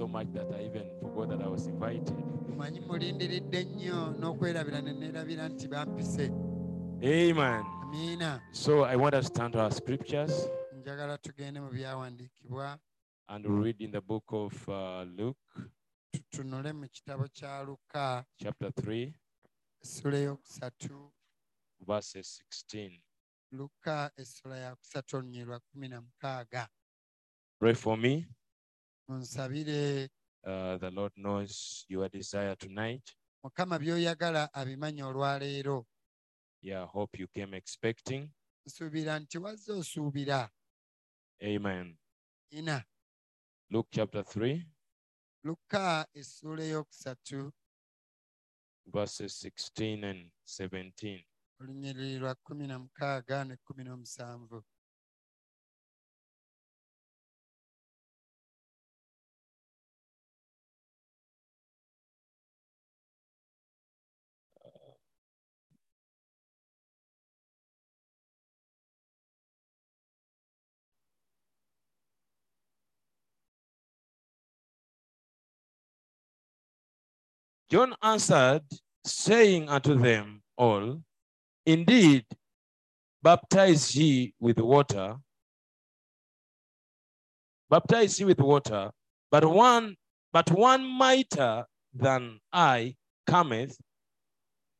so much that I even forgot that I was invited. mumanyi mulindiridde nnyo n'okwerabira ne neerabira nti bampise. Amen. amiina. So I want us to turn to our scriptures. Njagala tugende mu byawandiikibwa. And read in the book of uh, Luke, tutunule mu kitabo kya luka. Chapter 3, essula eyokusatu. Verses 16. luka essula ya kusatu olunyiri lwa kumi na mukaaga. Pray for me. Uh, the Lord knows your desire tonight. mukama by'oyagala abimanya olwaleero Yeah, I hope you came expecting. nsuubira nti wazze osuubira Amen. ina Luke chapter 3, luka essula eyokusatu verses 16 and 17. olunyiriri lwa kumi na mukaaga ne kumi n'omusanvu John answered, saying unto them all, Indeed, baptize ye with water, baptize ye with water, but one, but one mightier than I cometh,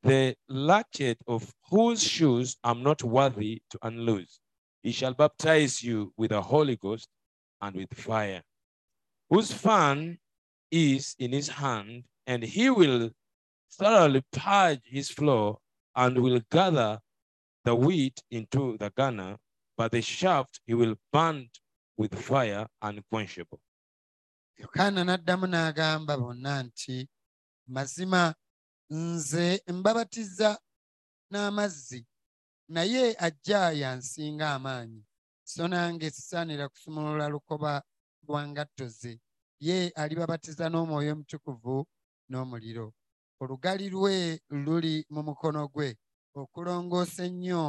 the latchet of whose shoes I'm not worthy to unloose. He shall baptize you with the Holy Ghost and with fire, whose fan is in his hand, and he will thoroughly purge his floor and will gather the wheat into the garner, but the shaft he will burn with fire unquenchable. yokaana n'addamu n'agamba bonna nti mazima nze mbabatiza n'amazzi naye ajja yansinga amaanyi so nange sisaanira kusumulula lukoba lwa ngatto ze ye alibabatiza n'omwoyo omutukuvu n'omuliro olugali lwe luli mu mukono gwe okulongoosa ennyo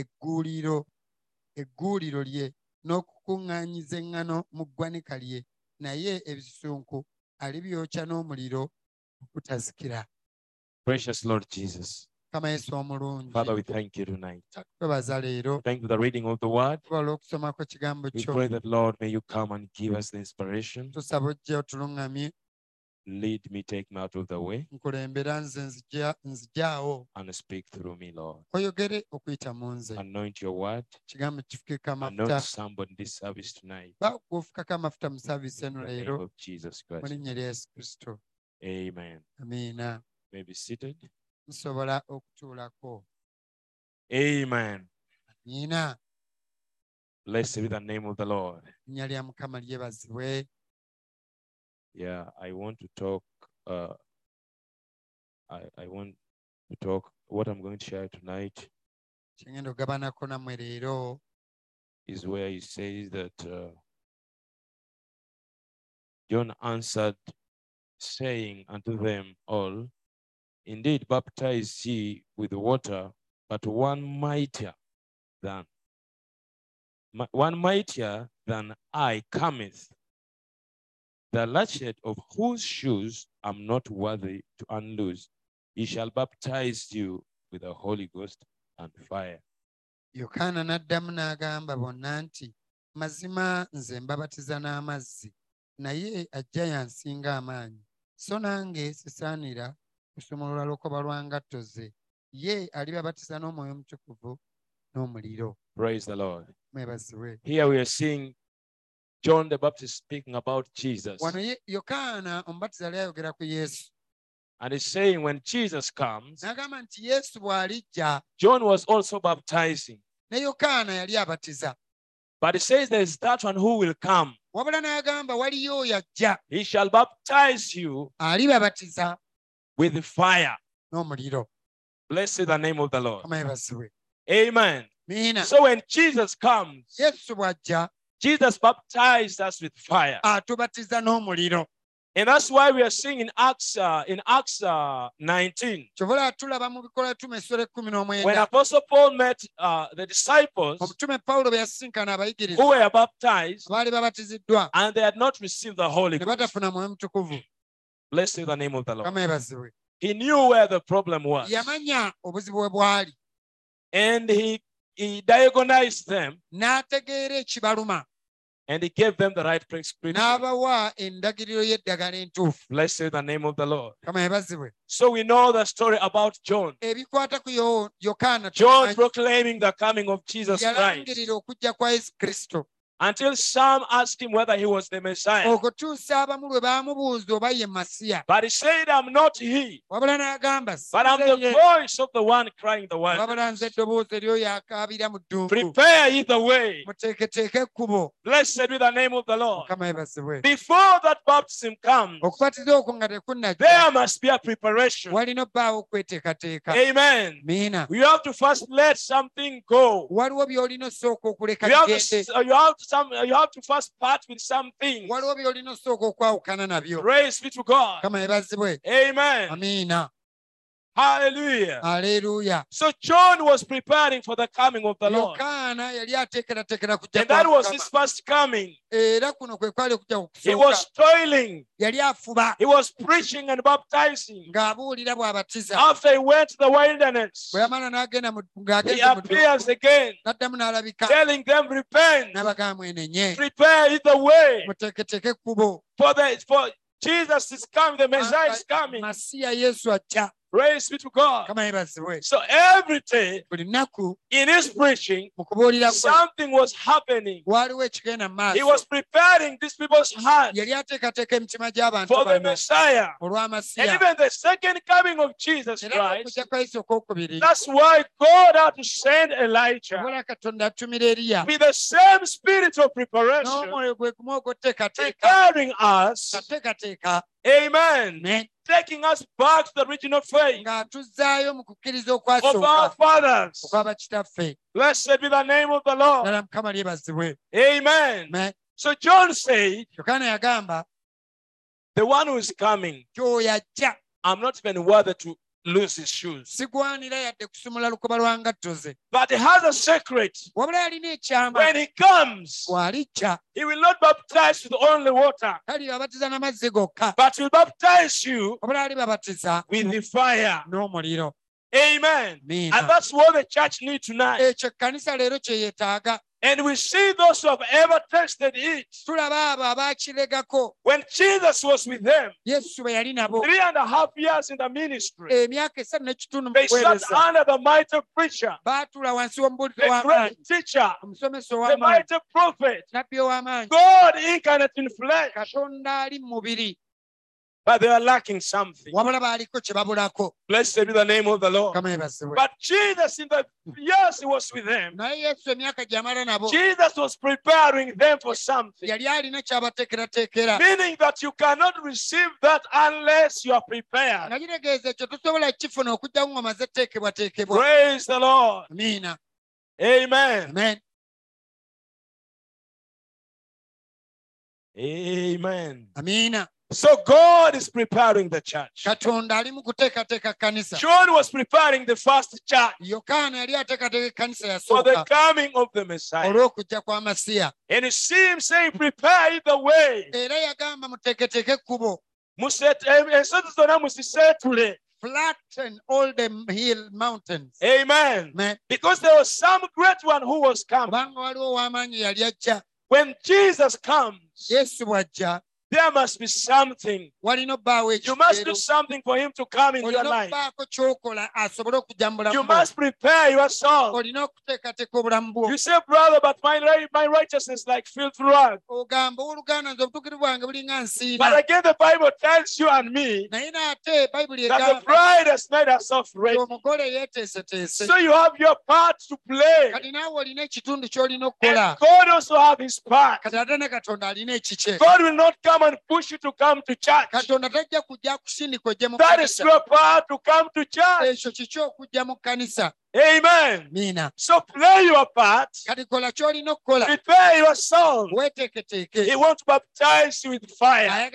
egguuliro egguuliro lye n'okukuŋŋaanyiza eŋŋano mu ggwanika lye naye ebisusunku alibyokya n'omuliro ogutazikira Precious Lord Jesus, Father, we thank you tonight. Thank you for the reading of the word. We pray that, Lord, may you come and give us the inspiration. Tusaba ojje otuluŋŋamye Lead me, take me out of the way, nkulembera nze nzijaawo and speak through me, Lord. oyogere okuyita mu nze Anoint your word. kigambo kifukeko Anoint somebody in this service tonight. bakufukako amafuta mu saaviisi In the name leero of Jesus mu Christ. linnya lya yesu kristo Amen. amiina May be seated. nsobola okutuulako Amen. amiina Blessed be the name of the Lord. linnya lya mukama lyebazibwe Yeah, I want to talk. Uh, I, I want to talk. What I'm going to share tonight kyengenda ogabanako nammwe leero is where he says that uh, John answered, saying unto them all, Indeed, baptize ye with water, but one mightier than one mightier than I cometh, the latchet of whose shoes I'm not worthy to unloose. He shall baptize you with the Holy Ghost and fire. yokaana n'addamu n'agamba bonna nti mazima nze mbabatiza n'amazzi naye ajja yansinga amaanyi so nange sisaanira kusumulula lukoba lwa ngatto ze ye alibabatiza n'omwoyo omutukuvu n'omuliro Praise the Lord. Here we are seeing John the Baptist speaking about Jesus. wano ye- yokaana omubatiza yali ayogera ku yesu And he's saying when Jesus comes, n'agamba nti yesu bw'alijja John was also baptizing. ne yokaana yali abatiza But he says there's that one who will come. wabula n'agamba waliyo oyo ajja He shall baptize you alibabatiza with fire. n'omuliro Blessed the name of the Lord. kama yebazibwe Amen. miina So when Jesus comes, yesu bw'ajja Jesus baptized us with fire. atubatiza n'omuliro And that's why we are seeing in Acts, uh, in Acts uh, 19, kyobola tulaba mu bikola tuma essula ekkumi when n'omwenda Apostle Paul met uh, the disciples omutume pawulo bwe yasisinkana abayigiriza who were baptized babatiziddwa. and they had not received the Holy ne Ghost. batafuna mwoyo mutukuvu. Blessed be the name of the Lord. kama ebazibwe He knew where the problem was. Yamanya obuzibu bwe bwali. And he, he diagonized them n'ategeera ekibaluma and he gave them the right prescription. n'abawa endagiriro y'eddagala entuufu Blessed the name of the Lord. So we know the story about John. ebikwata ku Yo- yokaana John proclaiming the coming of Jesus Christ yalangirira okujja kwa yesu kristo until some asked him whether he was the Messiah. okutuusa abamu lwe baamubuuza oba ye masiya But he said, I'm not he, wabula n'agamba but I'm the voice of the one crying the wabula nze eddoboozi eryoyo akaabira mu ddungu Prepare ye the way. muteeketeeke ekkubo Blessed be the name of the Lord. mukama Before that baptism comes, okubatiza okwo nga tekunnajja there must be a preparation. walina obbaawo okweteekateeka Amen. miina You have to first let something go. waliwo by'olina osooka okuleka You have bigende to, you have to, some, you have to first part with some things. waliwo by'olina osooka okwawukana nabyo Praise be to God. kama ebazibwe Amen. amiina Hallelujah. aleluya So John was preparing for the coming of the Lord. yokaana yali ateekerateekera kujja And that was his first coming. era kuno kwe kwali okujja He was toiling. He was preaching and baptizing. After he went to the wilderness, bwe yamala n'agenda mu- he appears again, telling them, Repent, prepare the way. For the for Jesus is coming, the Messiah is coming. Masiya yesu ajja Praise be to God. So every day in his preaching, mu kubuulira kwe something was happening. waaliwo ekigenda mu He was preparing these people's hearts yali ateekateeka emitima gy'abantu for the Messiah. And even the second coming of Jesus Christ, n'okujja kwa yesu okwokubiri. that's why God had to send Elijah obola katonda atumira eriya. with the same spirit of preparation, n'omwoyo gwe gumu ogw'oteekateeka preparing us, amen, ne taking us back to the original faith. Ng'atuzzaayo mu kukkiriza of our fathers. Blessed be the name of the Lord. lyebazibwe Amen. So John said, The one who is coming, I'm not even worthy to lose his shoes. sigwanira yadde kusumula lukuba lwa ngatto ze But he has a secret. wabula yalina ekyama When he comes, he will not baptize with only water, talibabatiza n'amazzi gokka but he will baptize you with the fire. Amen. And that's what the church needs tonight. Ekyo ekkanisa leero kye yeetaaga And we see those who have ever tasted it. tulaba abo abaakiregako When Jesus was with them, yesu bwe yali nabo. three and a half years in the ministry, eh, emyaka esatu n'ekitundu mu they sat under the mighty preacher, baatula wansi w'omubuulire the great teacher, the mighty prophet, God incarnate in flesh. katonda ali mu mubiri But they are lacking something. wabula baaliko kye babulako Blessed be the name of the Lord. But Jesus, in the years he was with them, naye yesu emyaka gy'amala nabo Jesus was preparing them for something. yali alina ky'abateekerateekera Meaning that you cannot receive that unless you are prepared. nga kitegeeza ekyo tosobola kifuna okujjawo nga omaze teekebwateekebwa Praise the Lord. amiina Amen. amen Amen. So God is preparing the church. katonda ali mu kuteekateeka kkanisa John was preparing the first church yokaana yali ateekateeka ekkanisa for the coming of the Messiah. olw'okujja kwa masiya And you see him saying, Prepare the way. era yagamba muteeketeeke ekkubo Musete- ensozi zonna musisetule. flatten all the hill mountains Amen. Me- Because there was some great one who was coming. kubanga waliwo ow'amaanyi yali ajja When Jesus comes, there must be something. You must do something for him to come in your life. okbaako ky'okola asobole okujja mu You must prepare your soul. olina okuteekateeka obulamu bwo You say, brother, but my, my righteousness is like filthy rag. ogamba owooluganda nze obutuukirivu bwange bulinga But again, the Bible tells you and me naye naate bayibuli that the bride has made herself ready. So you have your part to play. kati naawe olina ekitundu ky'olina And God also have his part. kati ate ne katonda alina ekikye God will not come and push you to come to church. katonda tajja kujja kusindika ojje mu That is your part to come to church. Ekyo kiki okujja mu kkanisa Amen. miina So play your part. kati kola ky'olina okukola Prepare your soul. He wants to baptize you with fire.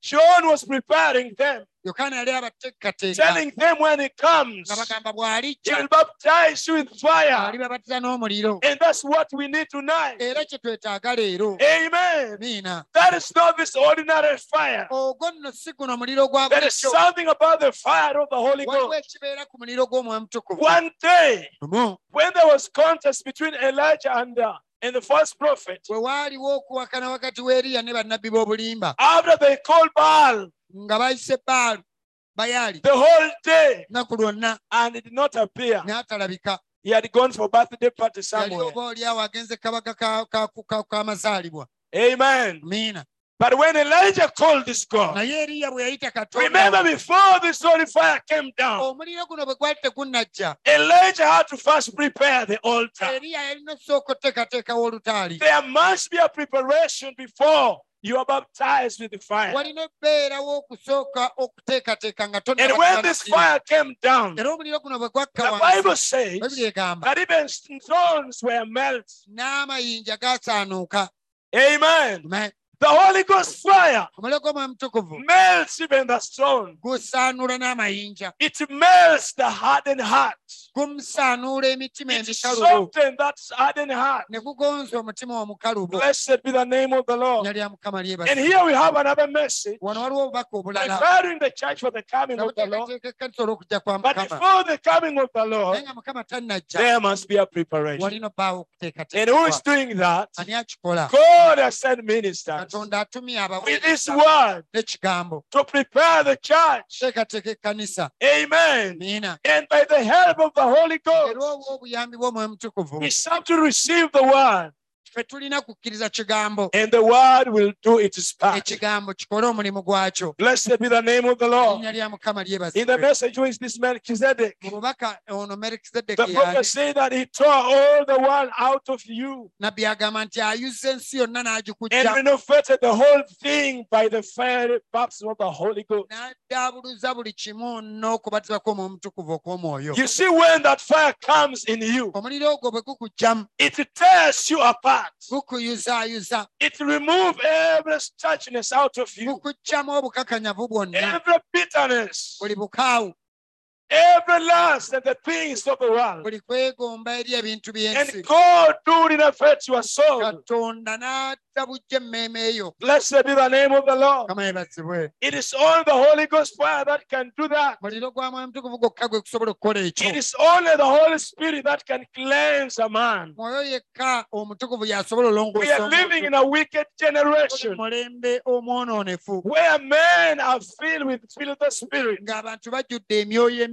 John was preparing them, yokaana yali abateekateeka telling them when he comes, nga bagamba bw'alijja he will baptize you with fire. n'omuliro And that's what we need tonight. era kye twetaaga leero Amen. miina That is not this ordinary fire. ogwo nno si guno muliro gwa There is something about the fire of the Holy Ghost. ekibeera ku muliro gw'omwoyo mutukuvu One day, when there was contest between Elijah and, uh, and the false prophet, bwe waaliwo okuwakana wakati w'eriya ne bannabbi b'obulimba after they called Baal nga bayise baalu bayaali the whole day nnaku lwonna and it did not appear, n'atalabika. He had gone for birthday party yali somewhere. oba oliawo agenze kabaga ka- ka- ka- k'amazaalibwa Amen. miina But when Elijah called this God, naye eriya bwe yayita remember before this holy fire came down, omuliro guno bwe gwali tegunnajja Elijah had to first prepare the altar. eriya yalina osooka oteekateekawo olutaali There must be a preparation before you are baptized with the fire. walina ebbeerawo okusooka okuteekateeka nga And when this fire came down, era omuliro guno bwe gwakka the Bible says that even stones were melted. gaasaanuuka Amen. The Holy Ghost fire omuliro gw'omwoyo mutukuvu melts even the stone. gusaanula n'amayinja It melts the hardened heart. Gumusaanuula emitima It emikalubo softens that hardened heart. ne gugonza omutima omukalubo Blessed be the name of the Lord. lya mukama And here we have another message waliwo obubaka obulala preparing the church for the coming of the Lord. olw'okujja kwa mukama before the coming of the Lord, nga mukama tannajja there must be a preparation. obbaawo And who is doing that? akikola God has sent ministers katonda atumye word to prepare the church. Amen. And by the help of the Holy Ghost, oba obuyambi bw'omwoyo mutukuvu we have to receive the word, ffe tulina kukkiriza kigambo and the word will do its part. ekigambo kikole omulimu gwakyo Blessed be the name of the Lord. erinnya lya mukama In the message, is this Melchizedek? mu bubaka ono The prophet said that he tore all the world out of you nabbi agamba nti ayuza ensi yonna and renovated the whole thing by the fiery baptism of the Holy Ghost. n'addaabuluza buli kimu n'okubatizibwa kw'omwoyo mutukuvu okw'omwoyo You see, when that fire comes in you, omuliro ogwo bwe gukujjamu it tears you apart. Gukuyuzaayuza It removes every starchiness out of you, gukujjamu obukakanyavu bwonna. Every bitterness, every lust and the things of the world. buli kwegomba eri ebintu by'ensi And God do renovate your soul. katonda n'adda emmeeme eyo Blessed be the name of the Lord. kama yebazibwe It is only the Holy Ghost fire that can do that. muliro gwa mwoyo mutukuvu gwokka gwe gusobola okukola ekyo It is only the Holy Spirit that can cleanse a man. mwoyo yekka omutukuvu y'asobola We are living omuntu. in a wicked generation mulembe omwonoonefu where men are filled with filled with the Spirit. ng'abantu bajjudde emyoyo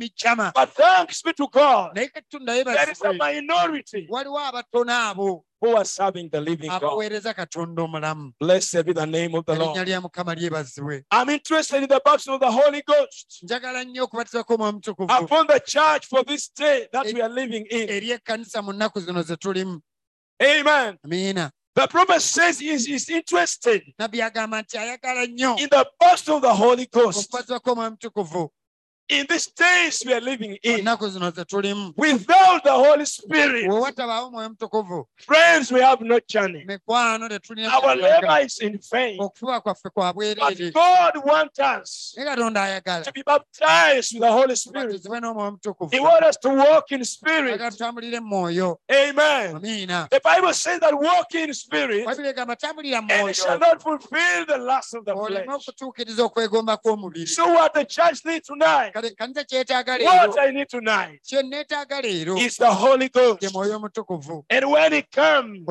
But thanks be to God, naye katunda there is a minority waliwo abatono abo who are serving the living God. katonda Blessed be the name of the Lord. lya mukama lyebazibwe I'm interested in the baptism of the Holy Ghost njagala nnyo okubatizibwa kw'omwoyo mutukuvu. upon the church for this day that we are living in. eri ekkanisa mu nnaku zino ze tulimu. Amen. The prophet says he is he's interested nabbi agamba nti ayagala nnyo in the baptism of the Holy Ghost. okubatizibwa kw'omwoyo mutukuvu in these days we are living in. nnaku zino ze tulimu Without the Holy Spirit, bwe watabaawo omwoyo mutukuvu friends, we have no journey. Our labor is in vain. okufuba kwaffe kwa But God wants us naye katonda ayagala to be baptized with the Holy Spirit. tubatizibwe n'omwoyo mutukuvu He wants us to walk in spirit. ayagala tutambulire mu mwoyo Amen. The Bible says that walk in spirit bayibuli egamba tambulira mu and it shall not fulfill the lust of the flesh. okutuukiriza okwegomba kw'omubiri So what the church needs tonight, kale kanisa kyetaaga what I need tonight kye neetaaga leero is the Holy Ghost. And when he comes,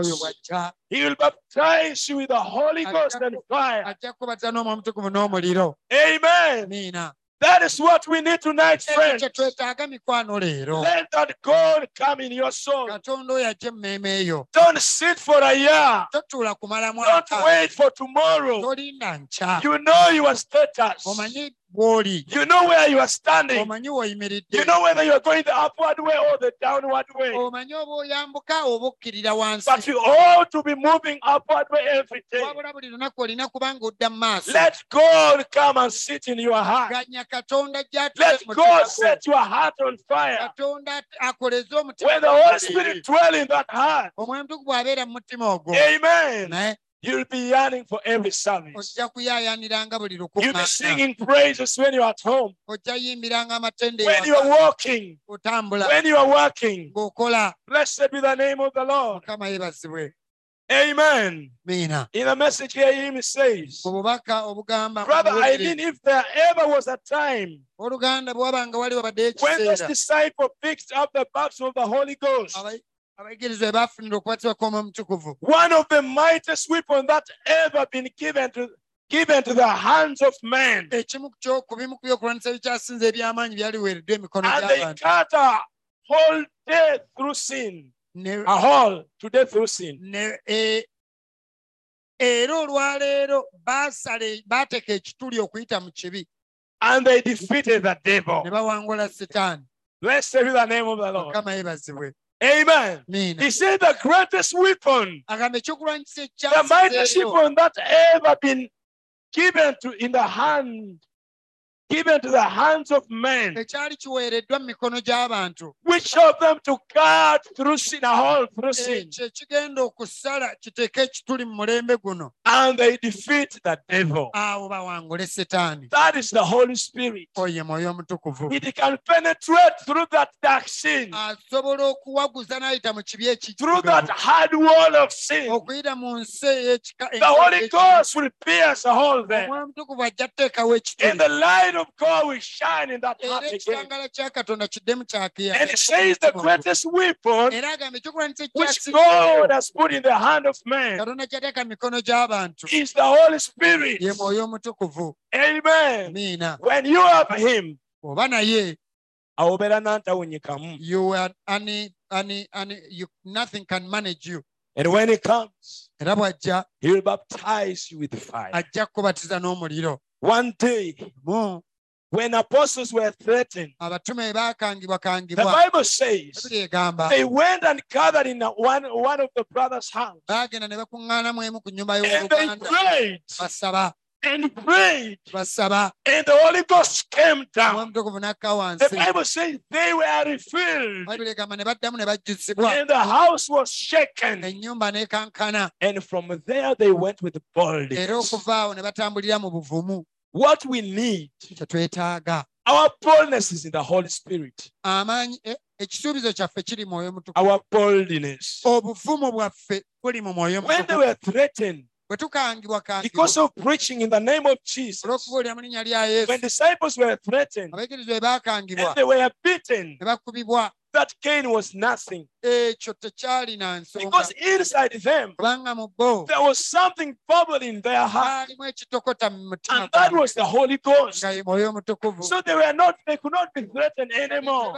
he will baptize you with the Holy Ghost and fire. ajja kubatiza n'omwoyo mutukuvu n'omuliro Amen. That is what we need tonight, friends. kye twetaaga mikwano leero Let that God come in your soul. katonda oyo ajja emmeeme eyo Don't sit for a year. Don't wait for tomorrow. You know your status. You know where you are standing. omanyi w'oyimiridde You know whether you are going the upward way or the downward way. omanyi oba oyambuka oba okkirira wansi But you ought to be moving upward way every day. wabula buli lunaku olina kuba ng'odda mu maaso Let God come and sit in your heart. ganya katonda gy'atule Let God set your heart on fire. katonda akoleze omutima When the Holy. Spirit dwell in that heart, omwoyo mutukuvu abeera mu mutima ogwo amen, you'll be yearning for every service. ojja kuyaayaniranga buli You'll be singing praises when you're at home, ojja yimbiranga amatende when you're walking, when you are working. Blessed be the name of the Lord. Amen. miina In the message here, he says, Brother, I mean, if there ever was a time oluganda bw'wabanga wali wabaddeyo when this disciple picked up the baptism of the Holy Ghost, abayigirizwa baafunira okubatibwa kw'omwoyo mutukuvu one of the mightiest weapons that ever been given to given to the hands of men, ekimu ku kyo- ku byokulwanyisa ebikyasinze eby'amaanyi byali biweereddwa emikono and they cut a whole day through sin, a whole today through sin. era olwaleero baateeka ekituli okuyita mu kibi And they defeated the devil. ne bawangula sitaani Blessed be the name of the Lord. mukama yeebazibwe Amen. miina He said the greatest weapon the mightiest weapon that ever been given to in the hand, given to the hands of men, ekyali kiweereddwa mu mikono gy'abantu. Which of them to cut through sin, a hole through sin, ekyo ekigenda okusala kiteeke ekituli mu mulembe guno. And they defeat the devil. awo bawangule setaani. That is the Holy Spirit. oye mwoyo omutukuvu. It can penetrate through that dark sin, asobola okuwaguza n'ayita mu kibi through that hard wall of sin. okuyita mu nsi ey'ekika The Holy Ghost will pierce a hole there, omwoyo omutukuvu ajja kuteekawo and ekituli the light of God will shine in that heart again. ekitangala kya katonda kiddemu kyakiya And it says the greatest weapon era agamba ekyokulwanyisa which God has put in the hand of man katonda kyateeka mu mikono gy'abantu is the Holy Spirit. ye mwoyo omutukuvu Amen. When you have Him, oba naye awobera nantawunyikamu. you are ani ani ani you nothing can manage you And when He comes, era bw'ajja He will baptize you with fire. ajja kukubatiza n'omuliro. One day, mu when apostles were threatened, abatume the Bible says egamba they went and gathered in one, one of the brothers' house. baagenda ne bakuŋŋaanamu emu ku nnyumba and they y'oluganda prayed. Basaba and prayed, and the Holy Ghost came down. The Bible says they were refilled, bayibuli egamba ne baddamu ne bajjuzibwa and the house was shaken. And from there, they went with boldness. okuva awo ne batambulira mu buvumu What we need, our boldness is in the Holy Spirit. ekisuubizo kyaffe kiri mwoyo mutukuvu Our boldness. obuvumu bwaffe buli mu mwoyo When they mutukuvu were threatened bwe tukangibwa kangibwa because of preaching in the name of Jesus, olw'okubuulira mu linnya lya yesu. When disciples were threatened abayigirizwa bwe baakangibwa and they were beaten, that gain was nothing. Because inside them kubanga mu bo there was something bubbling in their heart, mu mutima and that was the Holy Ghost. nga ye mwoyo omutukuvu So they were not, they could not be threatened anymore.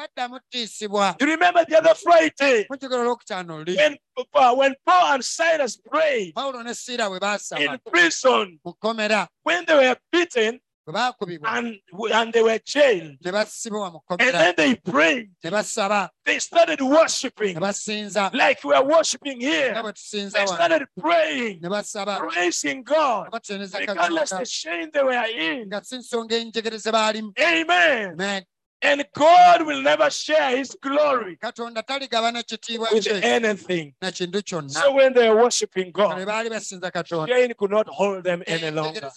You remember the other Friday? Mujjukira olwokutaano luli when, uh, when Paul and Silas prayed pawulo ne siira bwe in prison, when they were beaten and, and they were jailed, ne basibibwa mu and then they prayed, they started worshiping like we are worshiping here. They started praying, praising God, regardless the shame they were in. nga si nsonga enjegere ze baalimu Amen. Amen. And God will never share his glory katonda taligabana kitiibwa with anything. na kintu kyonna So when they were worshiping God, bwe baali basinza katonda Shane could not hold them any longer.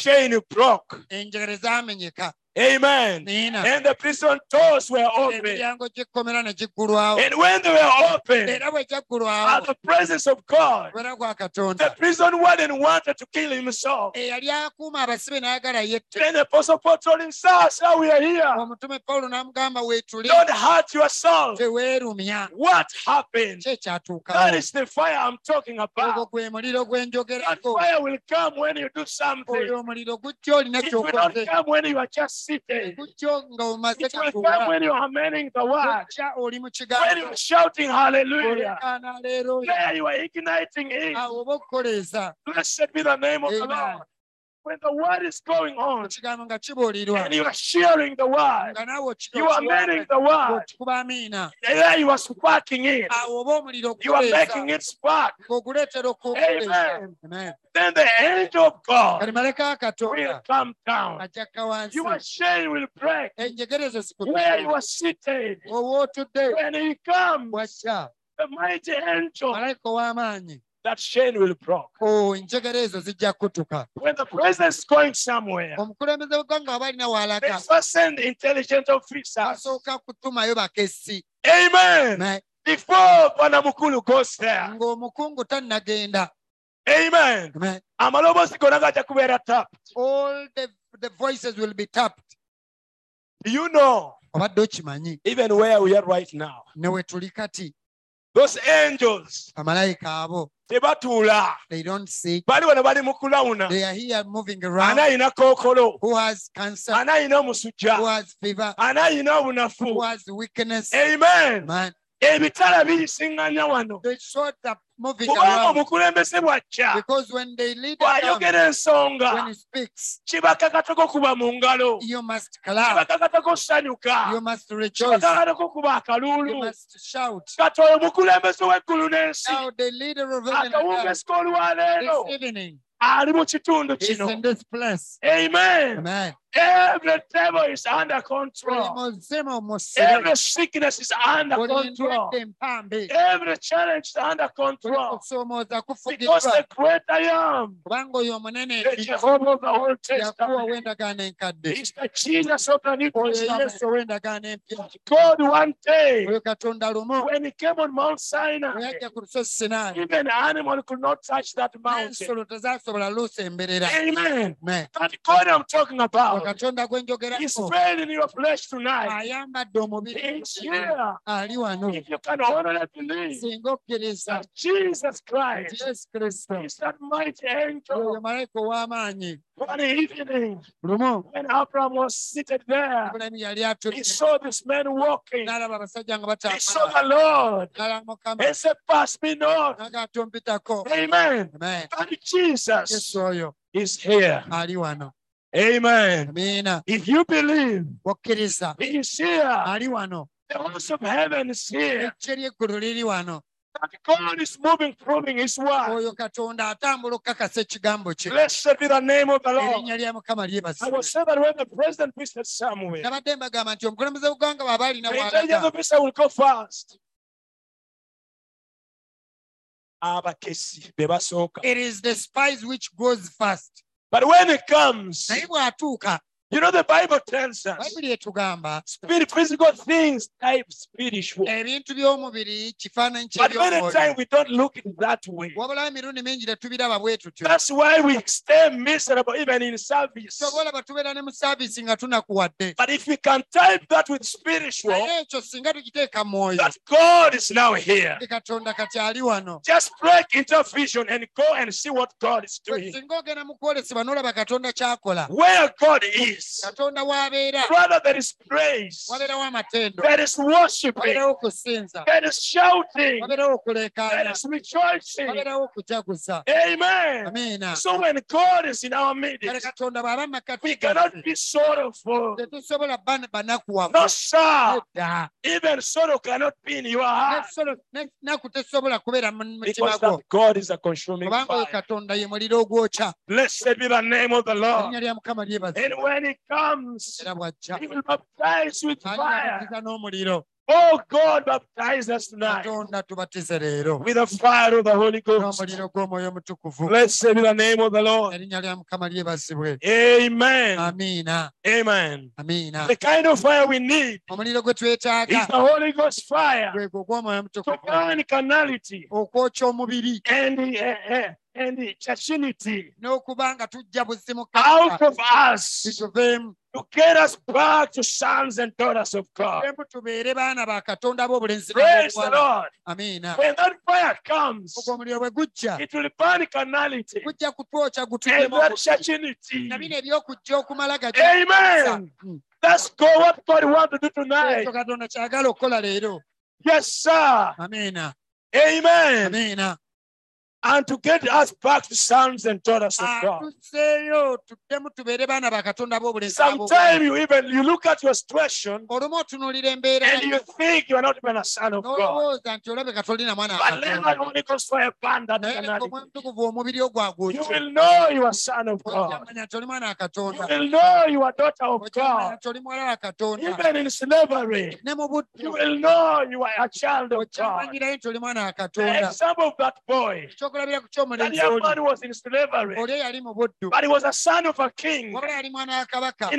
Shane broke. Amen. And the prison doors were open. emiryango gy'ekkomera ne giggulwawo And when they were open at the presence of God, the prison warden wanted to kill himself. eyali akuuma abasibe n'ayagala yette Then the apostle Paul told him, Sir, sir, we are here. omutume pawulo n'amugamba weetuli Don't hurt yourself. What happened? That is the fire I'm talking about. gwe muliro gwe That fire will come when you do something. oyo omuliro gujja olina It will not come when you are just seated. gujja nga omaze It come katuula when you are manning the word. gujja oli mu When you are shouting hallelujah. There you are igniting it. awo oba okukoleeza Blessed be the name of the Lord. When the word is going on and you are sharing the word, you are meaning the word, there you are sparking it, you are making it spark. Amen. Amen. Then the angel of God will come down. wansi Your chain will break where you are seated. When he comes, the mighty angel, that chain will break. Oh, enjegere ezo zijja kutuka When the president is going somewhere, omukulembeze w'eggwanga aba alina they first send intelligent officers. asooka kutumayo bakessi Amen. Before Banamukulu goes there. ng'omukungu tannagenda Amen. Amen. amaloboozi gonna gajja kubeera tapped. all the, the voices will be tapped Do you know obadde okimanyi even where we are right now? ne we tuli kati Those angels bamalayika abo tebatuula they don't see bali wano bali mu kulawuna. They are here moving around. Kookolo who has cancer? Who has fever? Who has weakness? Amen. Man. Ebitala biyisiŋŋanya wano they sort up moving kubanga around bw'ajja because when they lead them down, bw'ayogera ensonga. when he speaks kibakakatako kuba mu ngalo. you must clap. Kibakakatako kusanyuka you must rejoice. kibakakatako kuba you akaluulu must shout. Kati oyo omukulembeze w'eggulu n'ensi. Now the leader of heaven and earth akawungeezi k'olwaleero this evening ali mu kitundu kino. in this place. Amen. Amen every devil is under control. Every sickness is under control. every challenge is under control. Because the great I am the Jehovah of the Old Testament is the Jesus of the New Testament yesu ow'endagaano empya God one day oyo katonda lumu when he came on Mount Sinai yajja ku lusozi sinaayi even an animal could not touch that mountain. N'ensolo tezasobola luusemberera amen. Amen. that God I'm talking about katonda gwe njogerako fed in your flesh tonight. Ayambadde omubiri. Ali wano. If you can honor believe singa okkiriza. That Jesus Christ. Yesu kristo. Is that mighty oyo angel malayika ow'amaanyi. One evening. When Abraham was seated there he saw this man walking. N'alaba abasajja nga he saw the Lord. And said pass me not. Amen. Amen. But Jesus. Is here wano amen if you believe he is here the host of heaven is here. Eggye ly'eggulu liri wano. That God is moving proving his word. Oyo katonda atambula okukakasa ekigambo kye. Blessed be the name of the Lord. Erinnya lya mukama I lyebazibwe will say that when the president visited somewhere. Nabadde mbagamba nti omukulembeze w'eggwanga bw'aba alina the intelligence officer will go first abakesi be basooka. It is the spies which goes first but when it comes you know the bible tells us bayibuli etugamba spirit physical things type spiritual. ebintu by'omubiri kifaananyi but many times we don't look at it that way. Wabula emirundi mingi tetubiraba bwe tutyo. That's why we stay miserable even in service. Tobolaba tubeera ne mu saaviisi nga tunakuwadde. But if we can type that with spiritual naye ekyo singa tukiteeka mwoyo. that god is now here. Katonda kati ali wano. Just break into vision and go and see what god is doing. singa ogenda mu kwolesebwa n'olaba katonda ky'akola. Where god is w'abeera Brother, there is praise. There is worshiping. There is shouting. There is rejoicing. okujaguza Amen. So when God is in our midst, katonda bw'aba mu makkati we cannot be sorrowful. Uh, tetusobola ban- banakuwavu No, sir. Even sorrow cannot be in your heart Nesolo- ne- naku tesobola kubeera mu mutima because that God is a consuming fire. katonda ye muliro ogwokya Blessed be the name of the Lord. erinnya lya mukama lyebaza And when He comes, He will baptize with fire. Oh God, baptize us tonight. Katonda tubatize leero with the fire of the Holy Ghost. n'omuliro gw'omwoyo omutukuvu Blessed be the name of the Lord. Amen. amiina Amen. amiina The kind of fire we need is the Holy Ghost fire to burn carnality and uh, uh, and the churchianity n'okuba nga tujja buzimu out of us to get us back to sons and daughters of God. embu tubeere baana ba katonda b'obulenzi Praise the. Lord. amiina When that fire comes, ogwo omuliro bwe gujja it will burn carnality and that churchianity. na bino ebyokujja okumala Amen. That's God, what God wants to do tonight. ekyo katonda kyagala okukola leero Yes, sir. amiina Amen. amiina and to get us back to sons and daughters of God. atusseeyo tuddemu tubeere baana ba katonda b'obulenzi Sometimes you even you look at your situation olumu otunuulira embeera and you think you are not even a son of God. n'olowooza nti olabeka tolina mwana wa But let katonda the Holy Ghost fire that naye canal. omutukuvu omubiri ogwo You will know you are a son of God. ojamanya nti oli mwana wa You will know you are daughter of God. nti oli muwala wa katonda Even in slavery, you will know you are a child of God. okyamanyirayo nti oli mwana wa The example of that boy, ekyokulabira ku that ky'omulenzi young oli man was in slavery, oli yali mu buddu. But he was a son of a king. wabula yali mwana wa kabaka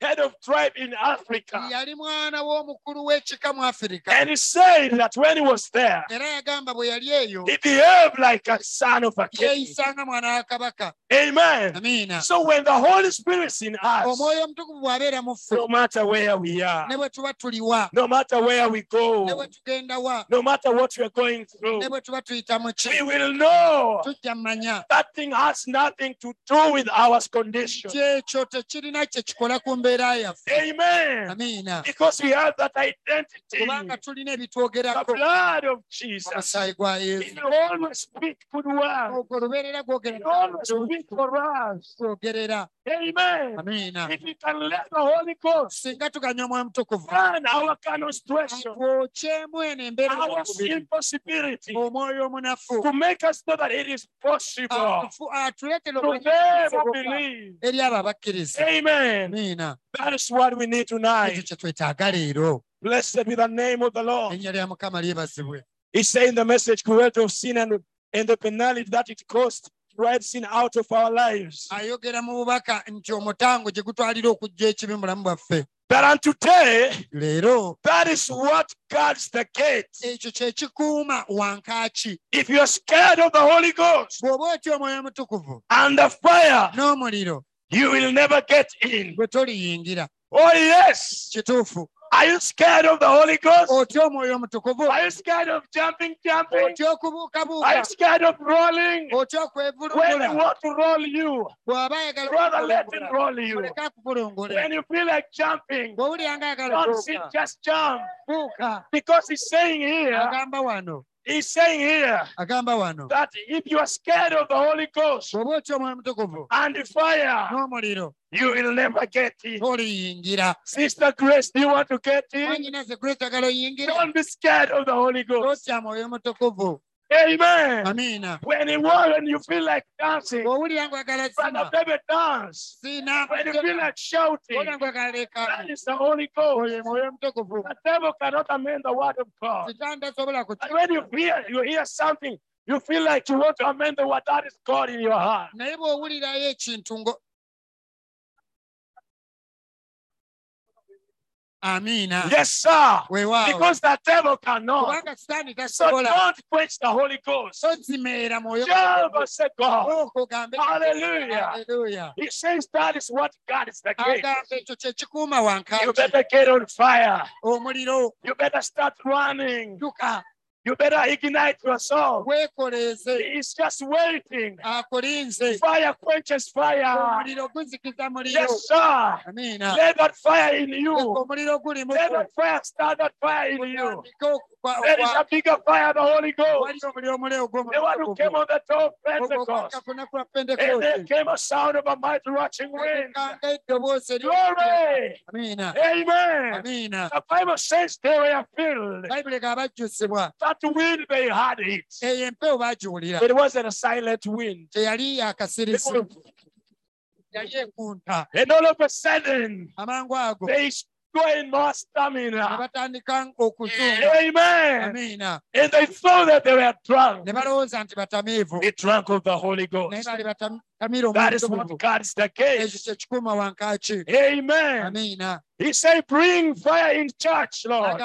In fact, he was son of a head of tribe in Africa. yali mwana w'omukulu w'ekika mu afirika And he said that when he was there, era yagamba bwe yali eyo he behaved like a son of a king. yeeyisanga mwana wa kabaka Amen. amiina So when the Holy Spirit's in us, omwoyo omutukuvu bw'abeera mu ffe no matter where we are, ne bwe tuba tuliwa no matter where we ne go, tugenda wa no matter what we're going through, ne bwe tuba tuyita mu ki we will know tujja mmanya that thing has nothing to do with our condition. kyekyo tekirina kye kikola ku mbeera yaffe Amen. amiina Because we have that identity, kubanga tulina the ebitwogerako blood of Jesus. omusaayi gwa He yesu always speak good words. ogwo lubeerera gwogera He always speak for us. twogerera Amen. amiina If we can let the Holy Ghost singa tuganya omwoyo mutukuvu our kind situation, twokyemu eno embeera our y'omubiri, impossibility, omwoyo omunafu to make us know that it is possible Atufu- atuleetera to them who believe. eri abo abakkiriza Amen. amiina That is what we need ekyo tonight. kye twetaaga leero Blessed be the name of the Lord. erinnya lya mukama lyebazibwe He said the message, cruelty of sin and, and the penalty that it cost to write sin out of our lives. ayogera mu bubaka nti omutango gye gutwalira okujja ekibi mu bulamu bwaffe But unto today, leero that is what guards the gate. ekyo kye wankaaki If you're scared of the Holy Ghost bw'oba otya omwoyo omutukuvu and the fire, n'omuliro you will never get in. Oh, yes. Are you scared of the Holy Ghost? otya omwoyo omutukuvu Are you scared of jumping, jumping? Are you scared of rolling? When they want to roll you, brother, let him okuvulungula, roll you. When you feel like jumping, bw'owulira nga ayagala don't sit, just jump. Because he's saying here, he's saying here agamba wano. that if you are scared of the Holy Ghost bw'oba otya omwoyo omutukuvu and the fire, n'omuliro. you will never get toliyingira. Sister Grace, do you want to get in? wanyina ze kristo agala oyingira Don't be scared of the Holy Ghost. Totya mwoyo omutukuvu Amen. amiina When you want, when you feel like dancing, brother, baby, dance. siina When you feel like shouting, that is the Holy Ghost. oyo mwoyo omutukuvu The devil cannot amend the word of God. And when you hear, you hear something, you feel like you want to amend the word. That is God in your heart. Naye bw'owulirayo ekintu ngo amiina Yes, sir. weewaawo Because the devil cannot. So don't quench the Holy Ghost. Jump and God. Oh, Hallelujah. Hallelujah. He says that is what God is the gate. agamba ekyo kye kikuuma You better get on fire. Oh, omuliro You better start running. You better ignite your soul. He's just waiting. Fire quenches fire. omuliro guzikiza muliro Yes, sir. amiina Let that fire in you. omuliro guli mu Let that fire start that fire in you. There is a bigger fire, the Holy Ghost. wali omuliro omuliro The one who came on the top of Pentecost. And there came a sound of a mighty rushing wind. Glory. amiina Amen. The Bible says they were filled. bajjusibwa That wind, they had it. eyo empewo baagiwulira It wasn't a silent wind. teyali It yakasirisi was- yali ekunta And all of a sudden, they gained more stamina. Amen. And they thought that they were drunk. ne balowooza nti batamiivu They drank of the Holy Ghost. That is what guards the ekyo gate. kye kikuuma wankaaki Amen. amiina He said, Bring fire in church, Lord.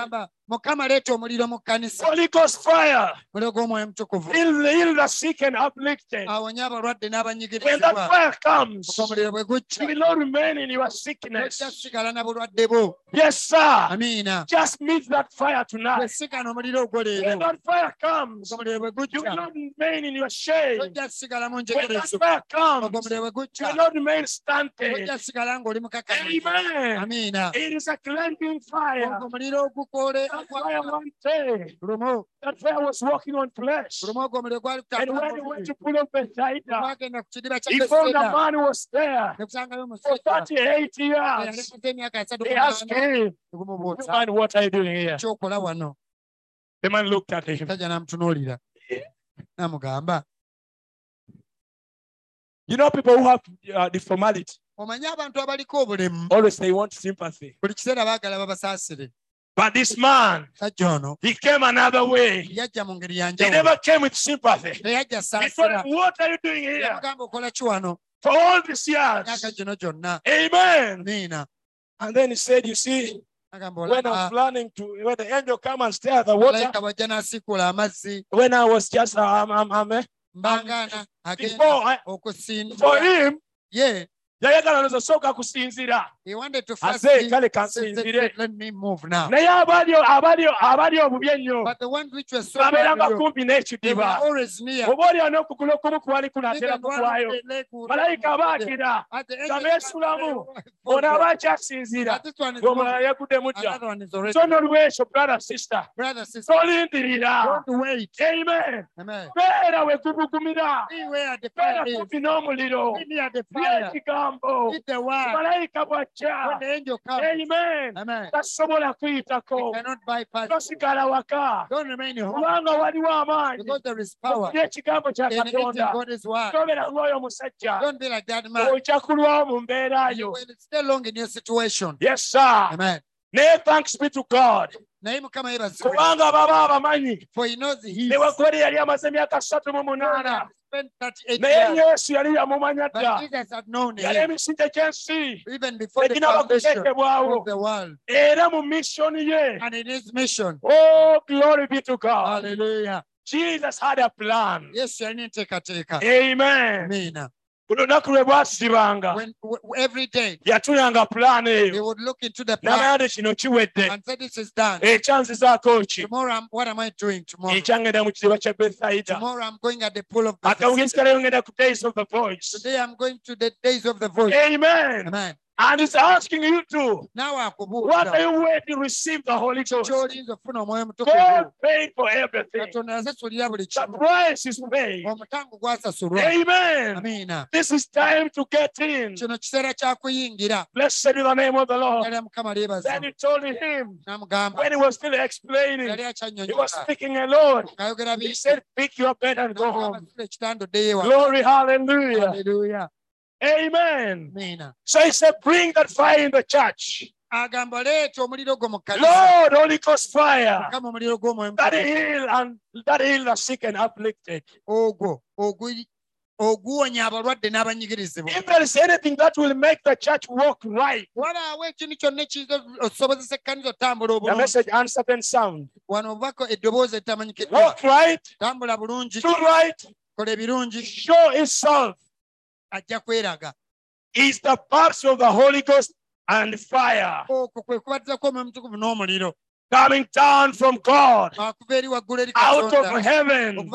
Mukama leeta omuliro mu kkanisa Holy Ghost fire. muliro gw'omwoyo mutukuvu Heal, heal the sick and afflicted. awonye abalwadde n'abanyigirizibwa fire comes, omuliro bwe you gujja will not remain in your sickness. na bulwadde bwo amiina Just meet that fire tonight. wesigana omuliro ogwo leero that fire comes, omuliro bwe you will not remain in your shame. mu njegerezo fire ogwo comes, omuliro bwe you will not remain stunted. ng'oli mukakamivu Amen. amiina It is a cleansing fire. omuliro ogukoole That That fire one day, that fire was walking on flesh. lumu ogwo omuliro gwali And when he went to pull up Bethsaida, gwagenda ku kidiba kya he found a man who was there for omusajja 38 eyali years. maze emyaka asatu They asked him, Man, what are you doing here? The man looked at him. omusajja n'amutunuulira n'amugamba You know, people who have uh, the formality, omanyi abantu abaliko obulemu always they want sympathy. buli kiseera baagala babasaasire But this man, he came another way. yajja mu ngeri ya He never came with sympathy. He What are you doing here? Yamugamba okola ki wano for all these years? Amen. And then he said, You see, when I was planning to, when the angel come and stare at the water, malayika bwajja n'asiikula amazzi when I was just, um, um, um, before, I, for him, ye yayagala nozosooka kusinzira he wanted to first kale let- kansinzire let- let me move now. Naye obubi ennyo but the ones which were so babeeranga kumpi were n'ekidiba always near. Oba oli ano okugulu okumu kwali kunaatera Even one the malayika abaagira At the end nga of the beesulamu day, ono aba but this one is ng'omulala yaguddemu dda Another one is already. so nolwekyo brother sister. Brother, sister, tolindirira don't wait. amen. Amen. beera wegubugumira Be where the beera fire is. kumpi n'omuliro Be near the fire. byekigambo Hit the word. malayika When the angel comes. amen Amen. tasobola kuyitako cannot bypass. tosigala waka Don't remain in home kubanga waliwo amaanyi because there is power okulya ekigambo kya katonda word. lwoyo omusajja Don't be like that man. ojja kulwawo mu mbeera You yo will stay long in your situation. yes sir Amen. naye thanks be to god naye mukama yebazibwe kubanga baba abamanyi for he knows he ne yali amaze emyaka ssatu mu munaana spent 38 naye yesu yali yamumanya dda but Jesus had known yali him. gy'ensi even before the foundation of the world. Era mu missioni ye. And in his mission. Oh glory be to god. Hallelujah. Jesus had a plan. Yesu yalina enteekateeka amen. Amiina buli lunaku lwe bwasibanga when every day yatunanga pulaani eyo. would look into the plan n'amanya nti kino kiwedde. and say this is done. Eh, Ekyanzizaako ki? Tomorrow I'm, what am I doing tomorrow? Ekyangenda mu kiziba kya bethsaida. Tomorrow I'm going at the pool of ate Bethesda. mugesikale ngenda ku days of the voice. Today I'm going to the days of the voice. Amen. Amen and he's asking you to. What are you waiting to receive the holy ghost? God paid for everything. Katonda yasasulira buli the price is paid. Gwasasulwa. Amen. This is time to get in. Kino kiseera kya kuyingira. Blessed be the name of the lord. Then he told him when he was still explaining he was speaking alone. He said pick your bed and go home. n'amugamba, ekitanda oddeyo ewa glory hallelujah. Haleluya amen. Amiina so he said bring that fire in the church. Agamba leeta omuliro gwo mu lord holy ghost fire. Mukama omuliro gw'omwoyo that heal and that heal the sick and afflicted. Ogwo oguwonya abalwadde n'abanyigirizibwa. If there is anything that will make the church walk right walaawo ekintu kyonna ekkanisa otambula the obulungi. message sound. Wano obubaka eddoboozi right. Tambula bulungi. Right. Kola ebirungi. Show itself ajja kweraga. Is the baptism of the holy ghost and fire. Okwo kwe kubatizako omwoyo mutukuvu n'omuliro. Coming down from god akuva eri waggulu eri out of heaven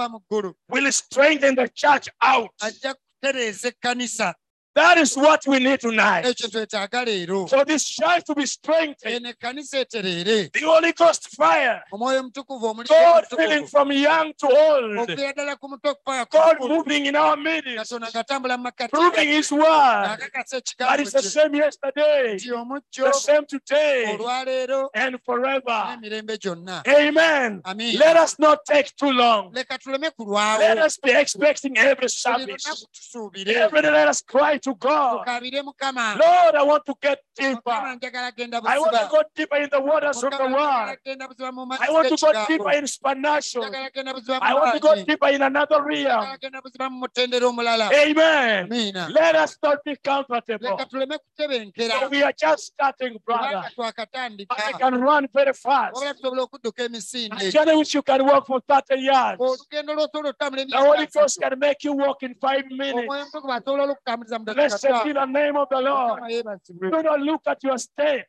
will strengthen the church out. Ajja kutereeza ekkanisa that is what we need tonight. Ekyo twetaaga leero for this church to be strengthened. Eno ekkanisa etereere. The holy ghost fire. God filling from young to old. Okuviira ddala ku muto okupaka ku god moving in our midst. Katonda ng'atambula mu makkati proving his word. That is the same yesterday the same today and forever. amen. Let us not take too long. Let us be expecting every service. every day let us cry to god. Lord i want to get deeper. I want to go deeper in the waters of the Mukama, njagala word genda buziba mu i want to go deeper in supernatural i want to go deeper in another realm. Genda buziba mu amen. Let us not be comfortable. Leka tuleme kutebenkera So we are just starting brother. But you can run very fast. A journey which you can walk for 30 years. Olugendo the holy ghost can make you walk in five minutes omwoyo mutukuvu asobola okutambuliza the Blessed be the name of the Lord. Do not look at your state,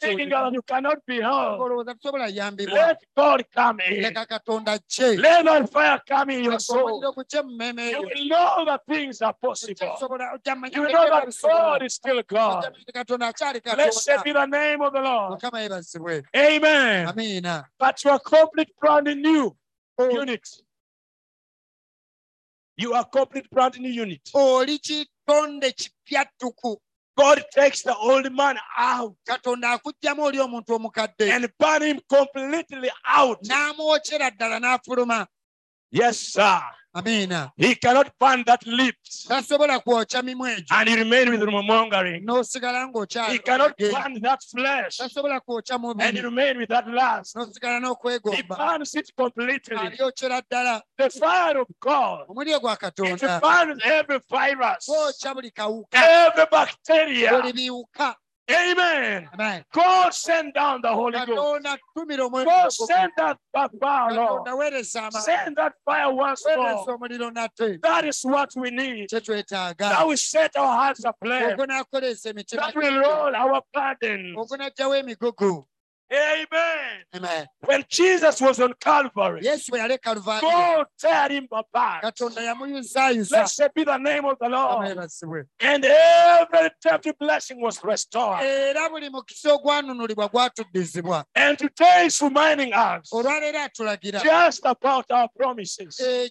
thinking that you cannot be helped. olowooza tusobola yambibwa Let God come in. leka katonda kye Let that fire come in your soul. omuliro gukye mu mmeeme You will know that things are possible. You know that. God is still God. manya nti katonda akyali Blessed be the name of the Lord. yeebazibwe Amen. But you are complete brand new O- unit. You are complete brand new unit. oli kitonde kipyattuku God takes the old man out katonda akuggyamu oli omuntu omukadde and burn him completely out. n'amwokyera ddala n'afuluma Yes, sir. Amiina He cannot burn that lips. Tasobola kwokya mimu egyo. And he remain with n'osigala He cannot burn that flesh. And he remain with that lust. He burns it completely. The fire of God. It burns every virus, gwokya buli kawuka. Every bacteria. Amen. Amen. God send down the Holy Ghost. katonda tumira omwoyo God send that fire, Lord. katonda weereza amaanyi Send that fire once more. That is what we need. That we set our hearts aflame. That will roll our burdens. Amen. Amen. When Jesus was on Calvary, yesu bwe yali kaluvaaliyo God tear him apart. Blessed be the name of the Lord. ameebazibwe And every tempting blessing was restored. era buli mukisa ogwanunulibwa gwatuddizibwa And today is reminding us just about our promises. Eh,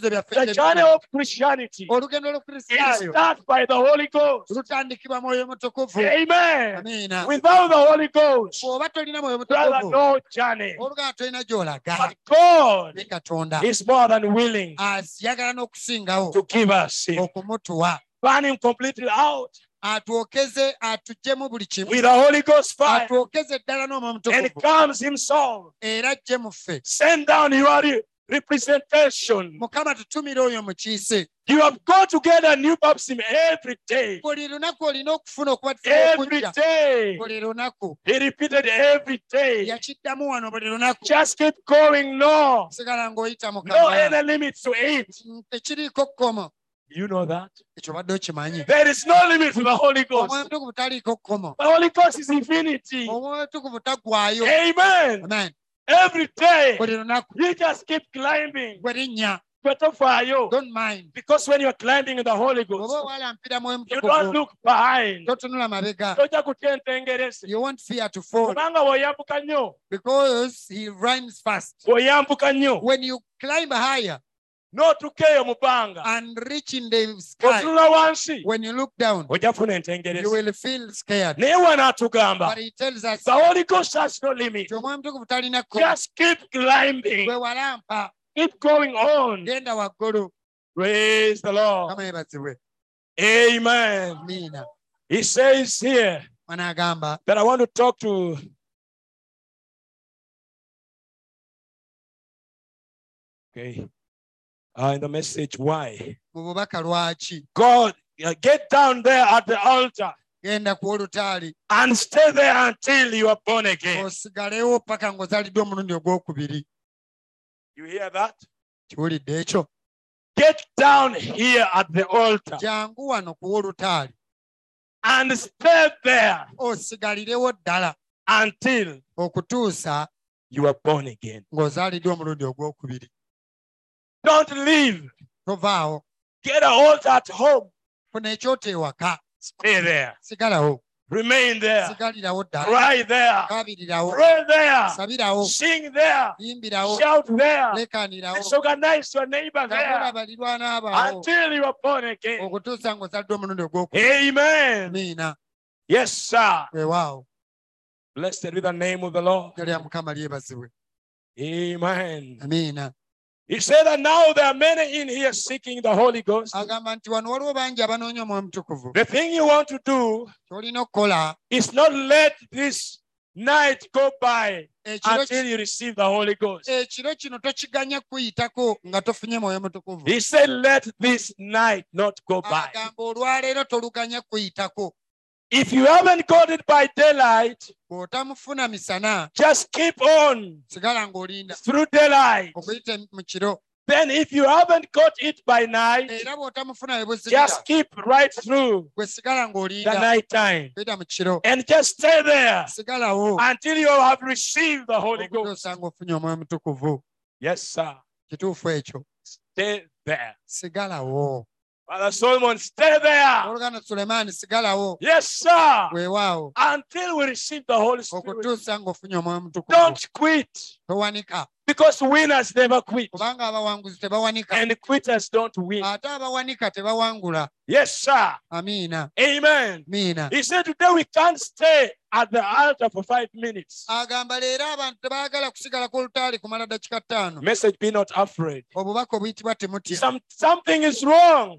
byaffe The journey of Christianity is started by the Holy Ghost. mutukuvu Amen. Without the Holy Ghost, bw'oba tolina mwoyo brother, no journey. oluganda tolina gy'olaga But God is more than willing to give us Him. Burn Him completely out. Atwokeze atuggyemu buli kimu. With the Holy Ghost fire. Atwokeze ddala n'omwoyo and mutukuvu era ajje mu ffe Send down your re- representation. mukama tutumire oyo mukiise You have got to get a new baptism every day. buli lunaku olina okufuna okubatisa Every day. He repeated every day. yakiddamu wano buli lunaku Just keep going. No. No any limits to it. You know that? ekyo badde okimanyi There is no limit to the Holy Ghost. mutukuvu taliiko kkomo The Holy Ghost is infinity. omwoyo mutukuvu tagwayo Amen. amen Every day. buli lunaku You just keep climbing. bwe linnya Better you. don't mind. Because when you're climbing in the Holy Ghost, you don't look behind. totunula mabega tojja kutentengerese you won't fear to fall. Kubanga bw'oyambuka nnyo because he runs fast. When you climb higher n'otukeeyo mu bbanga. And reach in the sky. Otunula wansi. When you look down ojja kufuna you entengerese will feel scared. Naye wano atugamba but he tells us the holy ghost has no limit. Nti omwoyo mutukuvu talina kkomo just keep climbing. keep going on. praise the lord. Amen he says here that i want to talk to okay uh, in the message why? Mu bubaka lwaki? God uh, get down there at the altar genda ku olutaali. and stay there until you are born again. osigalewo paka ng'ozaliddwa omulundi ogwokubiri. You hear that? Get down here at the altar jangu wano ku olutaali. and stay there until you are born again. Ng'ozaaliddwa omulundi ogwokubiri Don't leave. tovaawo Get an altar at home. funa ekyoto ewaka Stay there. sigalawo Remain there. sigalirawo ddala Cry there. kabirirawo Pray there. sabirawo Sing there. yimbirawo Shout there. lekanirawo Disorganize your neighbor there balirwana abawo until you are born again. okutuusa omulundi ogwokubiri Amen. amiina Yes, sir. weewaawo Blessed be the name of the Lord. ddala lya mukama lyebazibwe Amen. amiina He said that now there are many in here seeking the Holy Ghost. agamba nti wano waliwo bangi abanoonya omwoyo mutukuvu The thing you want to do is not let this night go by until you receive the Holy Ghost. ekiro kino tokiganya kuyitako nga tofunye mwoyo mutukuvu He said, let this night not go by. If you haven't got it by daylight, bw'otamufuna misana just keep on sigala ng'olinda. through daylight. okuyita mu kiro. Then if you haven't got it by night, era bw'otamufuna we buzibira just keep right through gwe sigala the ng'olinda night time. Kuyita mu kiro. And just stay there sigalawo until you have received the Holy Ghost. okutuusa ng'ofunye omwoyo mutukuvu. Yes, sir. kituufu ekyo. Stay there. sigalawo Father Solomon, stay there. oluganda sulemaani sigalawo Yes, sir. weewaawo Until we receive the Holy Spirit. okutuusa ng'ofunye omwoyo mutukuvu Don't quit towanika because winners never quit kubanga abawanguzi tebawanika and quitters don't win. ate abawanika tebawangula Yes, sir. Amen. miina He said today we can't stay at the altar for five minutes. agamba leero abantu tebaagala kusigala ku lutaali kumala dakika ttaano Message be not afraid. obubaka obuyitibwa temutya Some, something is wrong.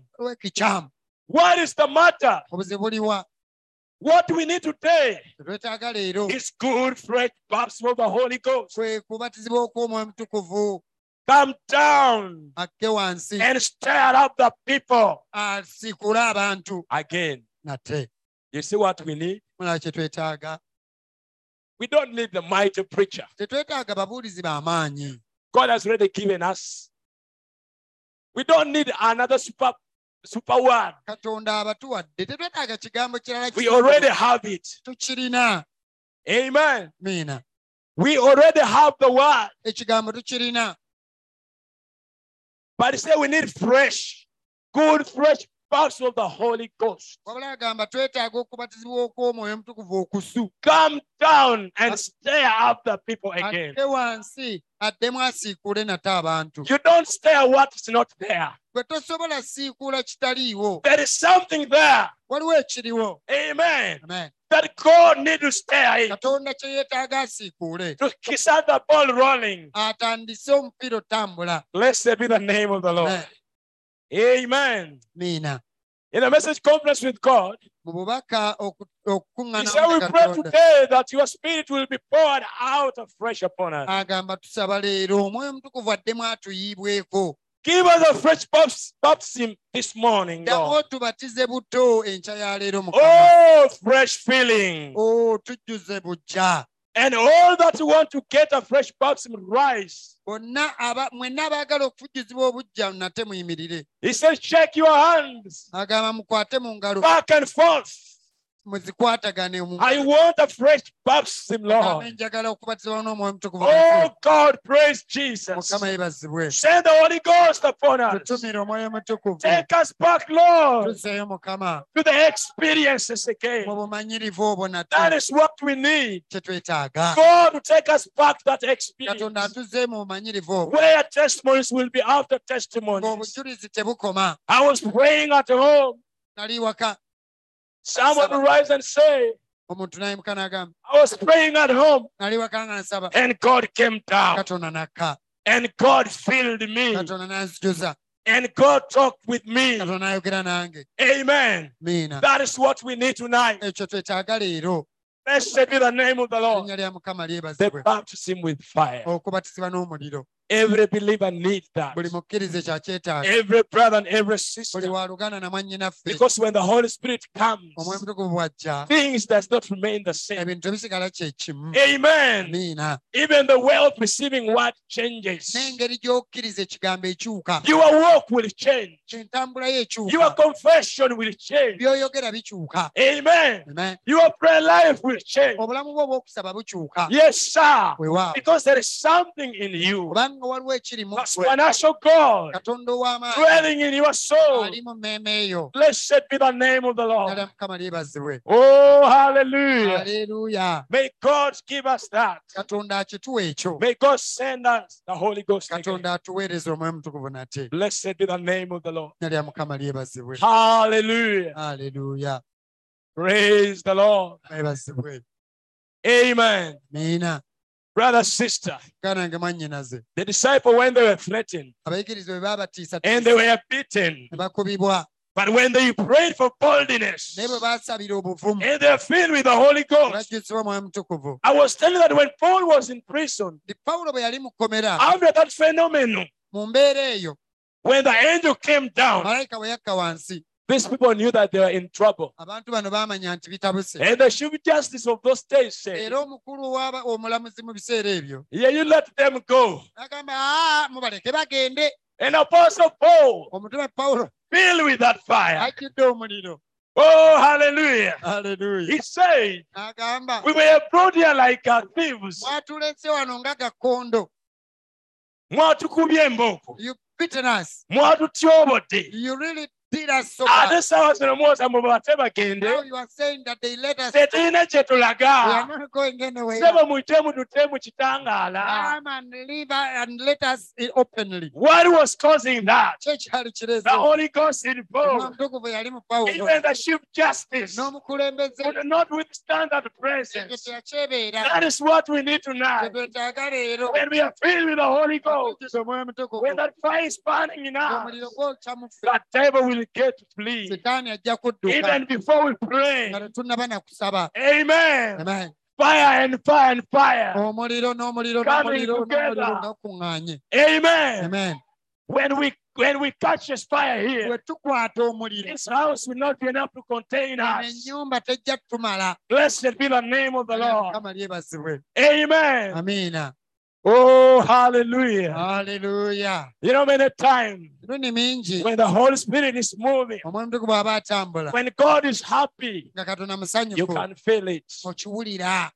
What is the matter? obuzibu buliwa What we need today is good, fresh baptism of the Holy Ghost. kwe kubatizibwa okw'omwoyo mutukuvu Come down and stir up the people again. You see what we need? mulaba kye twetaaga We don't need the mighty preacher. tetwetaaga babuulizi b'amaanyi God has already given us. We don't need another super, super katonda abatuwadde tetwetaaga kigambo kirala We already have it. tukirina Amen. We already have the word. ekigambo tukirina But said we need fresh, good, fresh of the Holy Ghost. wabula agamba twetaaga okubatizibwa okw'omwoyo mutukuvu okusu Come down and stir up the people again. atte wansi addemu asiikuule nate abantu You don't stir what's not there. gwe tosobola siikuula kitaliiwo There is something there. Amen. Amen. That God need to stir it katonda kye yeetaaga to start the ball rolling. atandise omupiira otambula Blessed be the name of the Lord. Amen. Amen. In a message conference with God, mu bubaka oku- He said, We pray today that your spirit will be poured out afresh upon us. agamba tusaba leero omwoyo mutukuvu addemu atuyiibweko Give us a fresh baptism this morning, Lord. otubatize buto enkya ya leero Oh, fresh filling. Oh, And all that want to get a fresh baptism, rise. mwenna abaagala okufujjuzibwa obujja nate muyimirire He says, Shake your hands agamba mukwate mu ngalo back and forth. I want a fresh baptism, Lord. njagala okubatizibwa n'omwoyo mutukuvu Oh, God, praise Jesus. mukama Send the Holy Ghost upon us. tutumire omwoyo mutukuvu Take us back, Lord, tuzeeyo mukama to the experiences mu again. bumanyirivu obwo nate is what we need. kye twetaaga God to take us back to that katonda experience atuze mu bumanyirivu obwo where testimonies will be after testimonies. ng'obujulizi tebukoma I was praying at home. nali waka Someone will rise and say, omuntu nayimuka n'agamba I was praying at home nali waka nsaba and God came down katonda nakka and God filled me and God talked with me. katonda n'ayogera nange Amen. That is what we need tonight. ekyo twetaaga leero Blessed be the name of the Lord. The baptism with fire. Every believer needs that. buli mukkirize kyakyetaaga Every brother and every sister. waluganda na mwannyinaffe Because when the Holy Spirit comes, omwoyo mutukuvu bw'ajja things does not remain the same. ebintu tebisigala kye kimu Amen. Even the way of receiving word changes. n'engeri gy'okkiriza ekigambo ekyuka Your walk will change. Your confession will change. Amen. Amen. Your prayer life will change. obulamu bwo obw'okusaba bukyuka Yes, sir. Because there is something in you. Kubanga waliwo ekiri The supernatural God katonda dwelling in your soul. ali mu mmeeme eyo Blessed be the name of the Lord. Oh, hallelujah. aleluya May God give us that. katonda akituwa ekyo May God send us the Holy Ghost. again. katonda atuweereza omwoyo mutukuvu nate Blessed be the name of the Lord. lyebazibwe Hallelujah. Praise the Lord. mwebazibwe Amen. Brother, sister, the disciple, when they were threatened abayigiriza bwe baabatiisa and they were beaten, but when they prayed for boldness naye bwe baasabira obuvumu. and they're filled with the Holy Ghost, bajjuzibwa mwoyo mutukuvu. I was telling that when Paul was in prison, Ndi pawulo bwe yali mu kkomera after that phenomenon, mu mbeera eyo when the angel came down, malayika bwe yakka wansi these people knew that they were in trouble. abantu bano baamanya nti bitabuse And the chief justice of those days said, era omukulu w'aba- omulamuzi mu biseera ebyo Yeah, you let them go. agamba aa mubaleke bagende And Apostle Paul, filled with that fire. Oh, hallelujah. Hallelujah. He said, agamba We were brought here like thieves. mwatulese wano nga gakondo you beaten us you really did us so Ate essaawa zino mubate now bagende. you are saying that they let us Tetulina kye we are tulaga. not going anywhere Sebo muyitemu tutemu kitangaala. come and leave us and let us openly What was causing that? The Holy Ghost involved. omutukuvu yali mu pawulo Even the chief justice could not withstand that presence. That is what we need tonight. When we are filled with the Holy Ghost, Okujjuza omwoyo mutukuvu when that fire is burning in us, omuliro gwokya mu ffe that devil will get to flee. sitaani ajja kudduka Even before we pray. nga tetunnaba na kusaba Amen. Amen. Fire and fire and fire. Coming together. n'omuliro nga kuŋŋaanye Amen. amen When we when we catch this fire here, bwe tukwata omuliro this house will not be enough to contain us. Blessed be the name of the Lord. Amen. Amen. Oh, hallelujah. Hallelujah. You know, many times when the Holy Spirit is moving, omwoyo mutukuvu aba atambula when God is happy, you can feel it.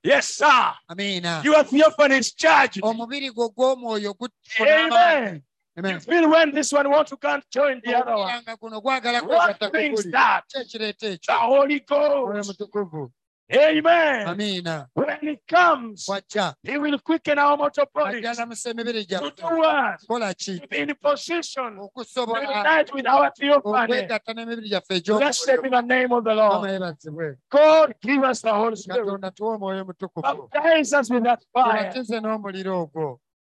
Yes, sir. amiina Your theophany is charged. omubiri gwo gw'omwoyo gufuna amaanyi. Amen. You Amen. feel when this one wants to come join the other one. Owulira nga guno gwagala What brings that? The Holy Ghost. Amen. amiina When He comes, wajja He will quicken our mortal bodies ajja namusa emibiri to do what? kola ki To be in position to unite with our theophany. gyaffe Blessed be the name of the Lord. God, give us the Holy Spirit. Baptize us with that fire.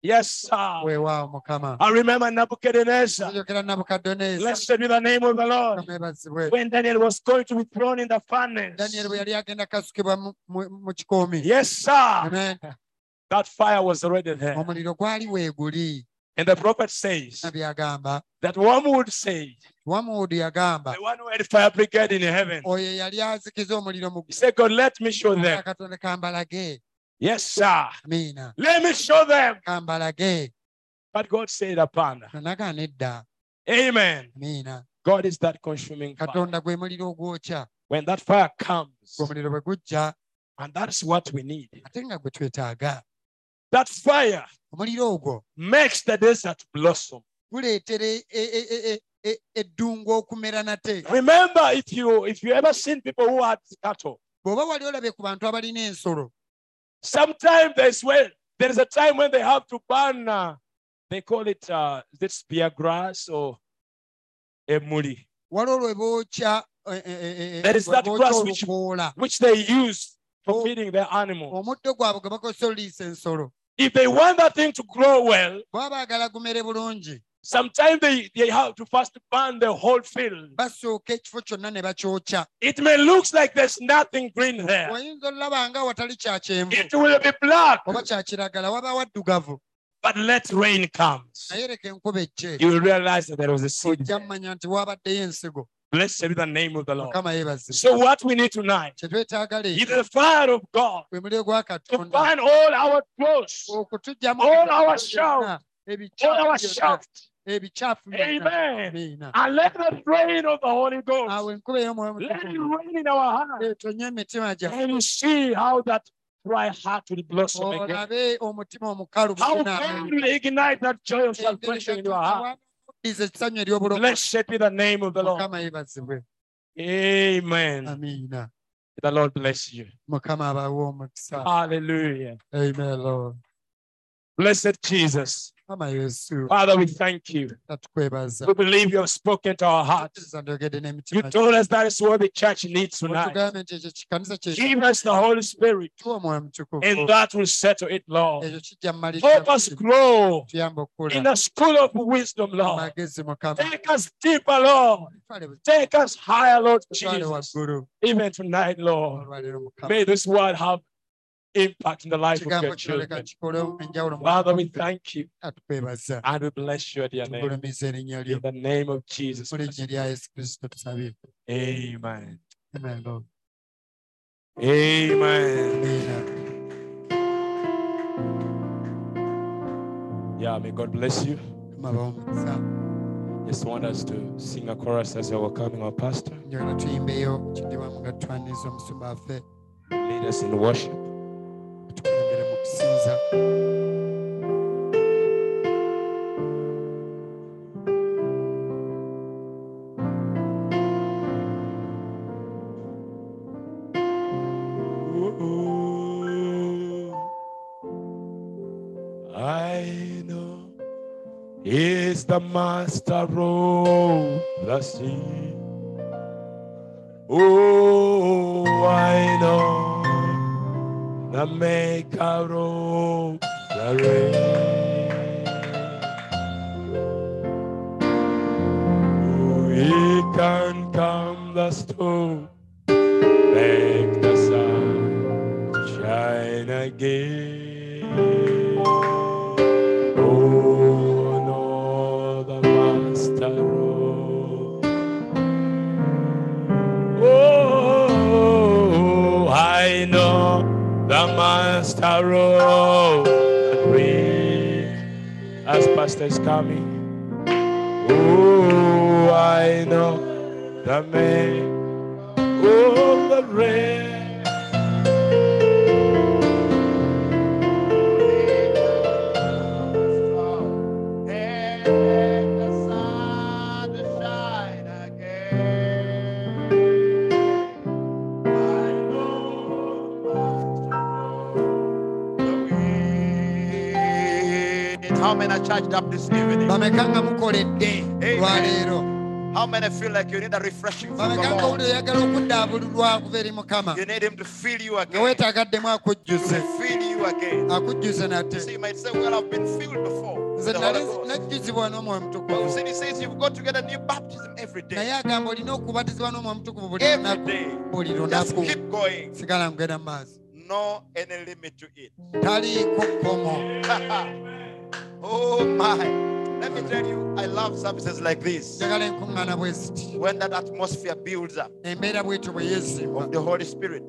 Tubatize n'omuliro ogwo Yes, sir. I remember Nebuchadnezzar. Blessed be the name of the Lord. When Daniel was going to be thrown in the furnace. Yes, sir. Amen. That fire was already there. omuliro gwali weeguli And the prophet says that one would say, wamuudi yagamba the one who had fire brigade in heaven, oyo yali azikiza omuliro mu he said, God, let me show them. katonda kambalage Yes, sir. amiina Let me show them. kambalage But God said, upon. Amen. amiina God is that consuming fire. When that fire comes, gwe omuliro bwe gujja and that's what we need. ate nga gwe twetaaga That fire makes the desert blossom. guleetera eddungu okumera nate Remember, if you if you ever seen people who had cattle, bw'oba wali olabye ku bantu abalina ensolo sometimes there's when there is a time when they have to burn. Uh, they call it uh, is it spear grass or emuli, waliwo lwe bookya e- e- e- e- There is that grass which- which they use for Oh. feeding their animals. omuddo gwabwe gwe bakozesa oliisa ensolo If they want that thing to grow well, bwaba baagala gumere bulungi sometimes they, they have to first burn the whole field. basooka ekifo kyonna ne bakyokya It may look like there's nothing green there. oyinza olulaba nga watali kya kyenvu It will be black, oba kya kiragala waba waddugavu but let rain comes. naye leka enkuba ejje You will realize that there was a seed. ojja mmanya nti waabaddeyo ensigo Blessed be the name of the Lord. So what we need tonight is the fire of God to burn all our clothes, all our byonna, shout, all our byonna, shout. ebikyafu byonna. Amen. And let the rain of the Holy Ghost let it rain in our hearts. And you see how that dry heart will blossom again. olabe omutima omukalu How can will ignite that joy of salvation in your heart. bw'addiza essanyu ery'obulokozi Blessed be the name of the Lord. Amen. amiina The Lord bless you. mukama abawe omukisa Hallelujah. amen lord Blessed Jesus. Father, we thank you. We believe you have spoken to our hearts. You told us that is what the church needs tonight. otugambe nti ekyo kikanisa Give us the Holy Spirit, kyekituwa omwoyo mutukuvu and that will settle it, Lord. Help us grow in the school of wisdom, Lord. Take us deeper, Lord. Take us higher, Lord Jesus. Even tonight, Lord. May this word have impact in the life of your children. kikole enjawulo mu Father, we thank you atukwebaza ah. and we bless your name. tugulumiza erinnya lyo In the name of Jesus. Christ. linnya lya yesu kristo tusabye Amen. Amen, Lord. Amen. Yeah, may God bless you. Just want us to sing a chorus as we're welcoming our pastor. njagala tuyimbeyo kidiwamu nga tutwaniza omusumba waffe Lead us in worship. Tukulembere mu I know He's the master of the sea. Oh, the maker master of the dream as pastor is coming. Oh, I know the man are charged up this evening? bameka nga mukoledde lwaleero How many feel like you need a refreshing from the Lord? owulira oyagala okuddaabululwa kuva eri mukama You need Him to fill you again. To fill you again. You see, you might say, Well, I've been filled before. with nze the Holy nali Ghost. najjuzibwa n'omwoyo mutukuvu He says you've got to get a new baptism every day. naye agamba olina okubatizibwa n'omwoyo mutukuvu buli lunaku buli lunaku keep going. sigala ngenda mu maaso No any limit to it. taliiko kkomo oh my. Let me tell you, I love services like this. njagala enkuŋŋaana bwe ziti When that atmosphere builds up embeera bwetyo bwe yeezimba of the Holy Spirit.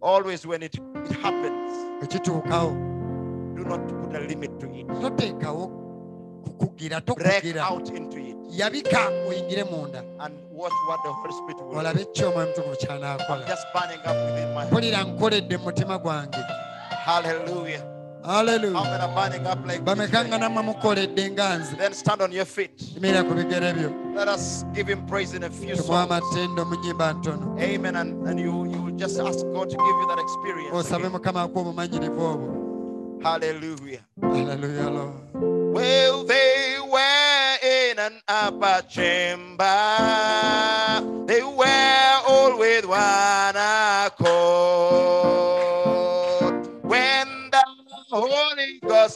Always when it, it happens, do not put a limit to it. kukugira Break tokugira out into it yabika oyingire munda and watch what the Holy Spirit will do. olabe ki omwoyo mutukuvu kyanaakola just burning up within my heart. mpulira nkoledde mu mutima gwange Hallelujah. How aleluya many are burning up like this bameka nga today? nammwe mukoledde nga nze Then stand on your feet. ku bigere byo Let us give him praise in a few songs. amatendo mu nnyimba ntono Amen. And, and you, you will just ask God to give you that experience. osabe mukama akuwa obumanyirivu obwo Hallelujah. aleluya lo Well, they were in an upper chamber. They were all with one accord.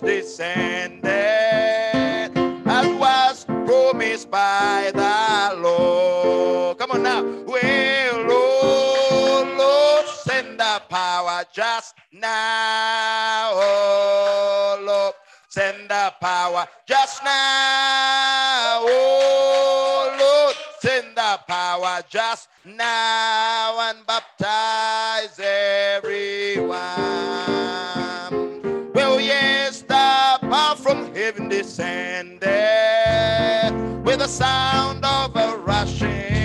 Descended, as was promised by the Lord. Come on now. Well, Lord, Lord, send the power just now. Oh, Lord, send the power just now. Oh, Lord, send the power just now and baptize everyone. Heaven descended with the sound of a rushing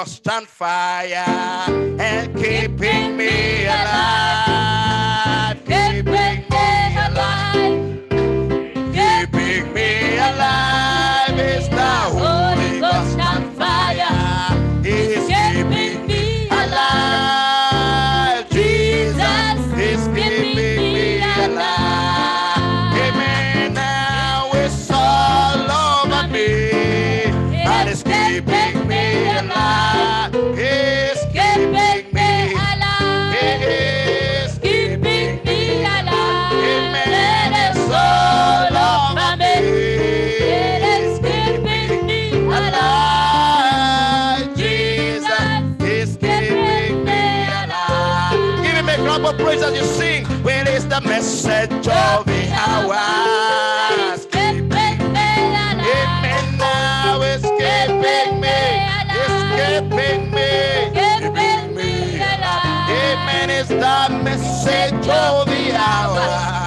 Ghost fire and keeping me alive. Of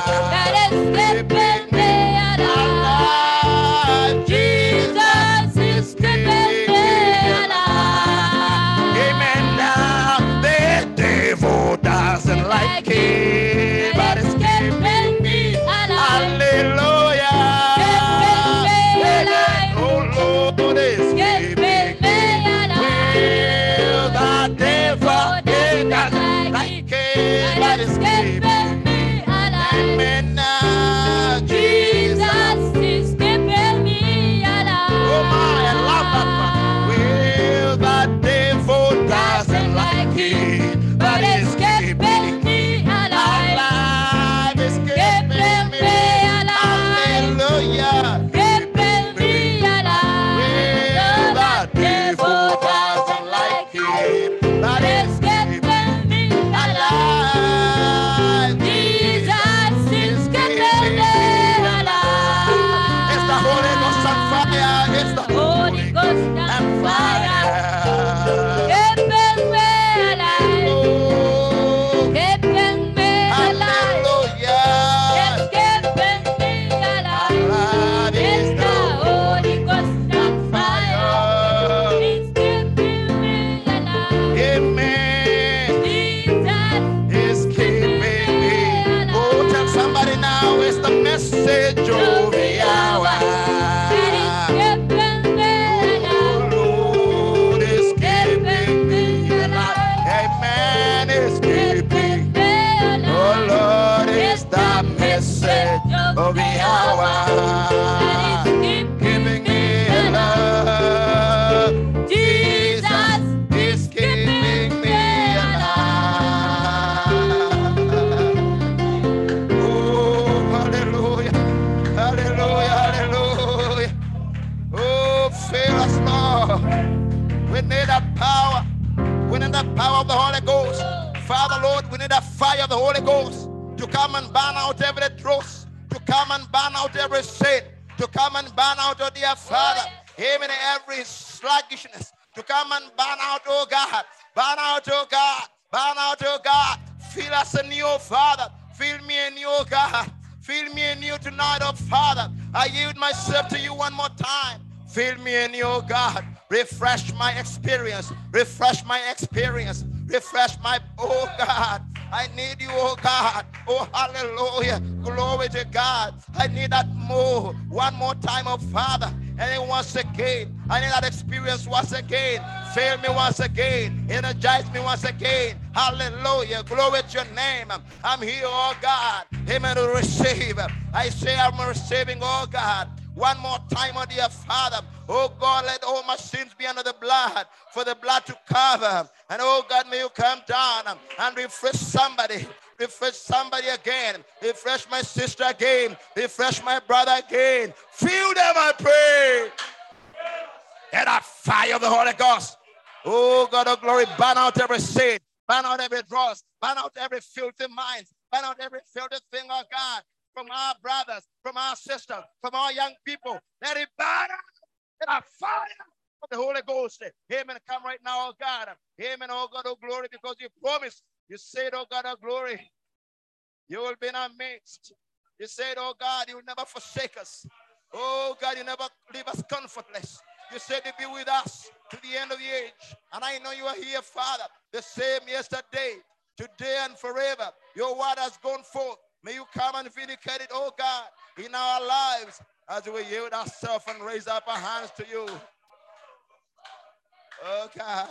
dear Father, even every sluggishness, to come and burn out, oh God, burn out, oh God, burn out, oh God. Fill us anew, oh Father. Fill me anew, oh God. Fill me anew tonight, oh Father. I yield myself to you one more time. Fill me anew, oh God. Refresh my experience. Refresh my experience. Refresh my, oh God. I need you, oh God. Oh, hallelujah. Glory to God. I need that more. One more time, oh Father. And then once again, I need that experience once again. Fill me once again. Energize me once again. Hallelujah. Glory to your name. I'm here, oh God. Amen. To receive. I say I'm receiving, oh God. One more time, oh dear Father. Oh God, let all my sins be under the blood, for the blood to cover. And oh God, may you come down and refresh somebody. Refresh somebody again. Refresh my sister again. Refresh my brother again. Fill them, I pray. Let that fire of the Holy Ghost. Oh God of glory, burn out every sin, burn out every dross, burn out every filthy mind, burn out every filthy thing, oh God. From our brothers, from our sisters, from our young people. Let it burn in a fire of the Holy Ghost. Amen. Come right now, oh God. Amen. Oh God, oh glory, because you promised. You said, oh God, oh glory. You will be in our midst. You said, oh God, you will never forsake us. Oh God, you never leave us comfortless. You said to be with us to the end of the age. And I know you are here, Father, the same yesterday, today, and forever. Your word has gone forth. May you come and vindicate it, oh God, in our lives as we yield ourselves and raise up our hands to you. Oh God,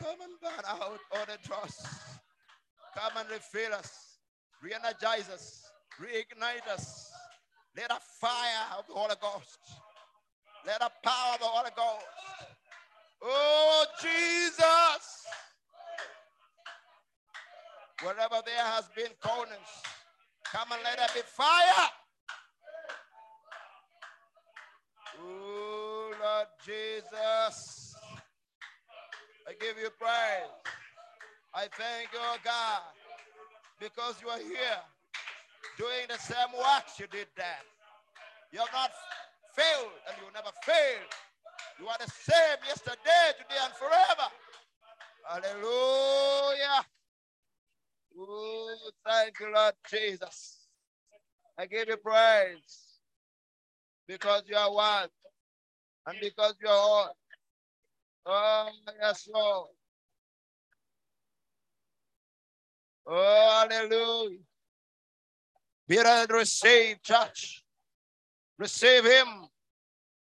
come and burn out all the trust. Come and refill us, re energize us, reignite us. Let a fire of the Holy Ghost, let a power of the Holy Ghost. Oh, Jesus. Wherever there has been coldness, come and let there be fire. Oh, Lord Jesus. I give you praise. I thank you, God, because you are here doing the same works you did then. You have not failed and you will never fail. You are the same yesterday, today, and forever. Hallelujah. Oh, thank you, Lord Jesus. I give you praise because you are one and because you are all. Oh, yes, Lord. Oh, hallelujah. Be ready receive, church. Receive Him.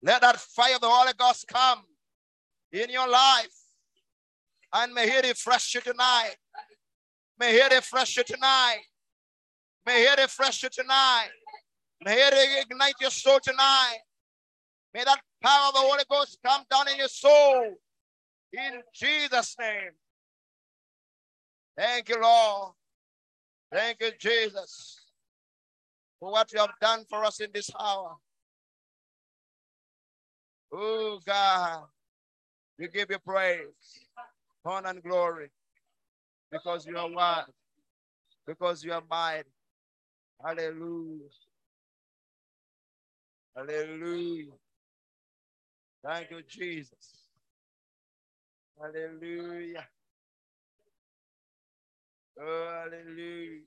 Let that fire of the Holy Ghost come in your life. And may He refresh you tonight. May He refresh you tonight. May He refresh you tonight. May He ignite your soul tonight. May that power of the Holy Ghost come down in your soul. In Jesus' name. Thank you, Lord. Thank you, Jesus, for what you have done for us in this hour. Oh, God, we give you praise, honor, and glory because you are one, because you are mine. Hallelujah. Hallelujah. Thank you, Jesus. Hallelujah. Oh, hallelujah.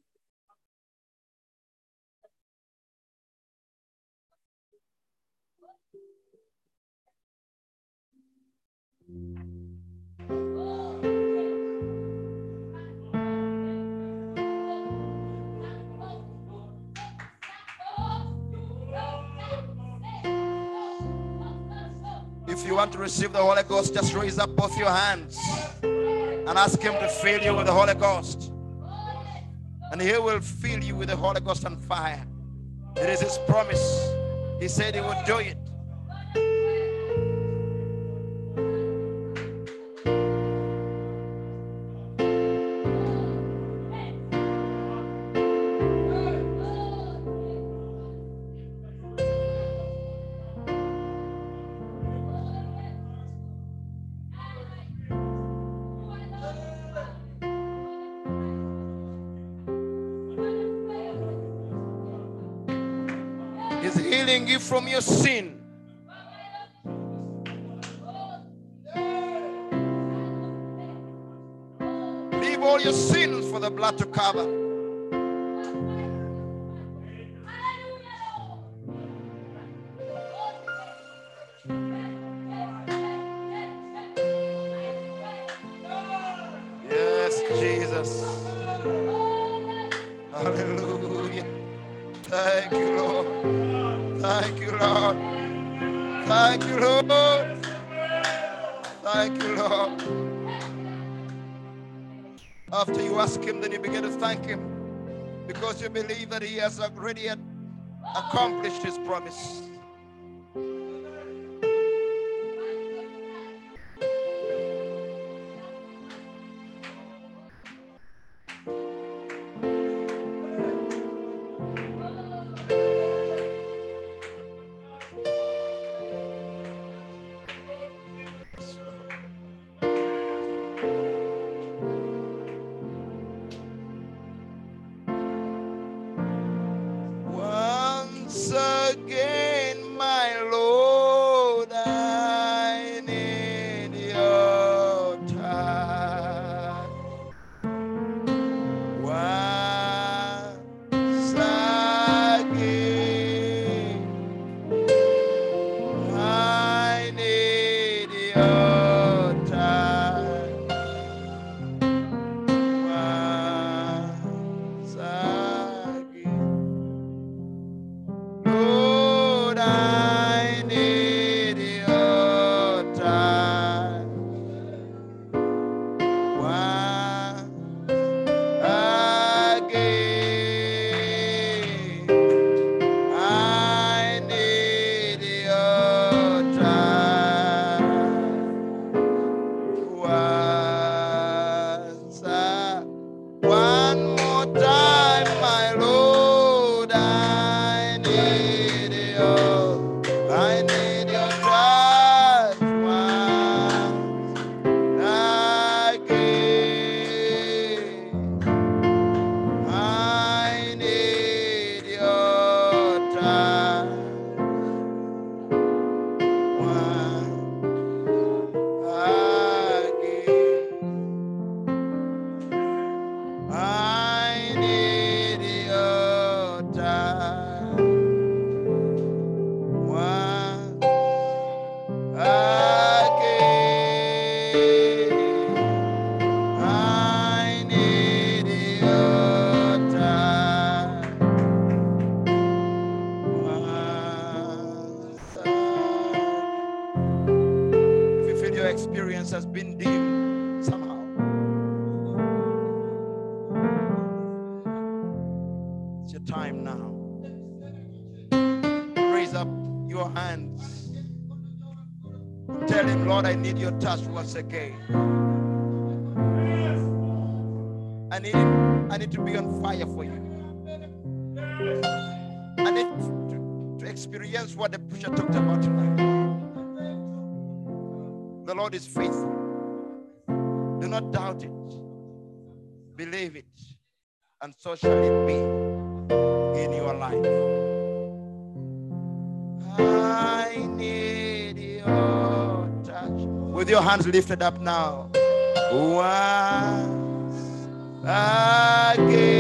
If you want to receive the Holy Ghost, just raise up both your hands and ask Him to fill you with the Holy Ghost. And He will fill you with the Holy Ghost and fire. It is His promise. He said He would do it. From your sin. Leave all your sins for the blood to cover. You believe that He has already accomplished His promise. Touch once hands lifted up now. Once again.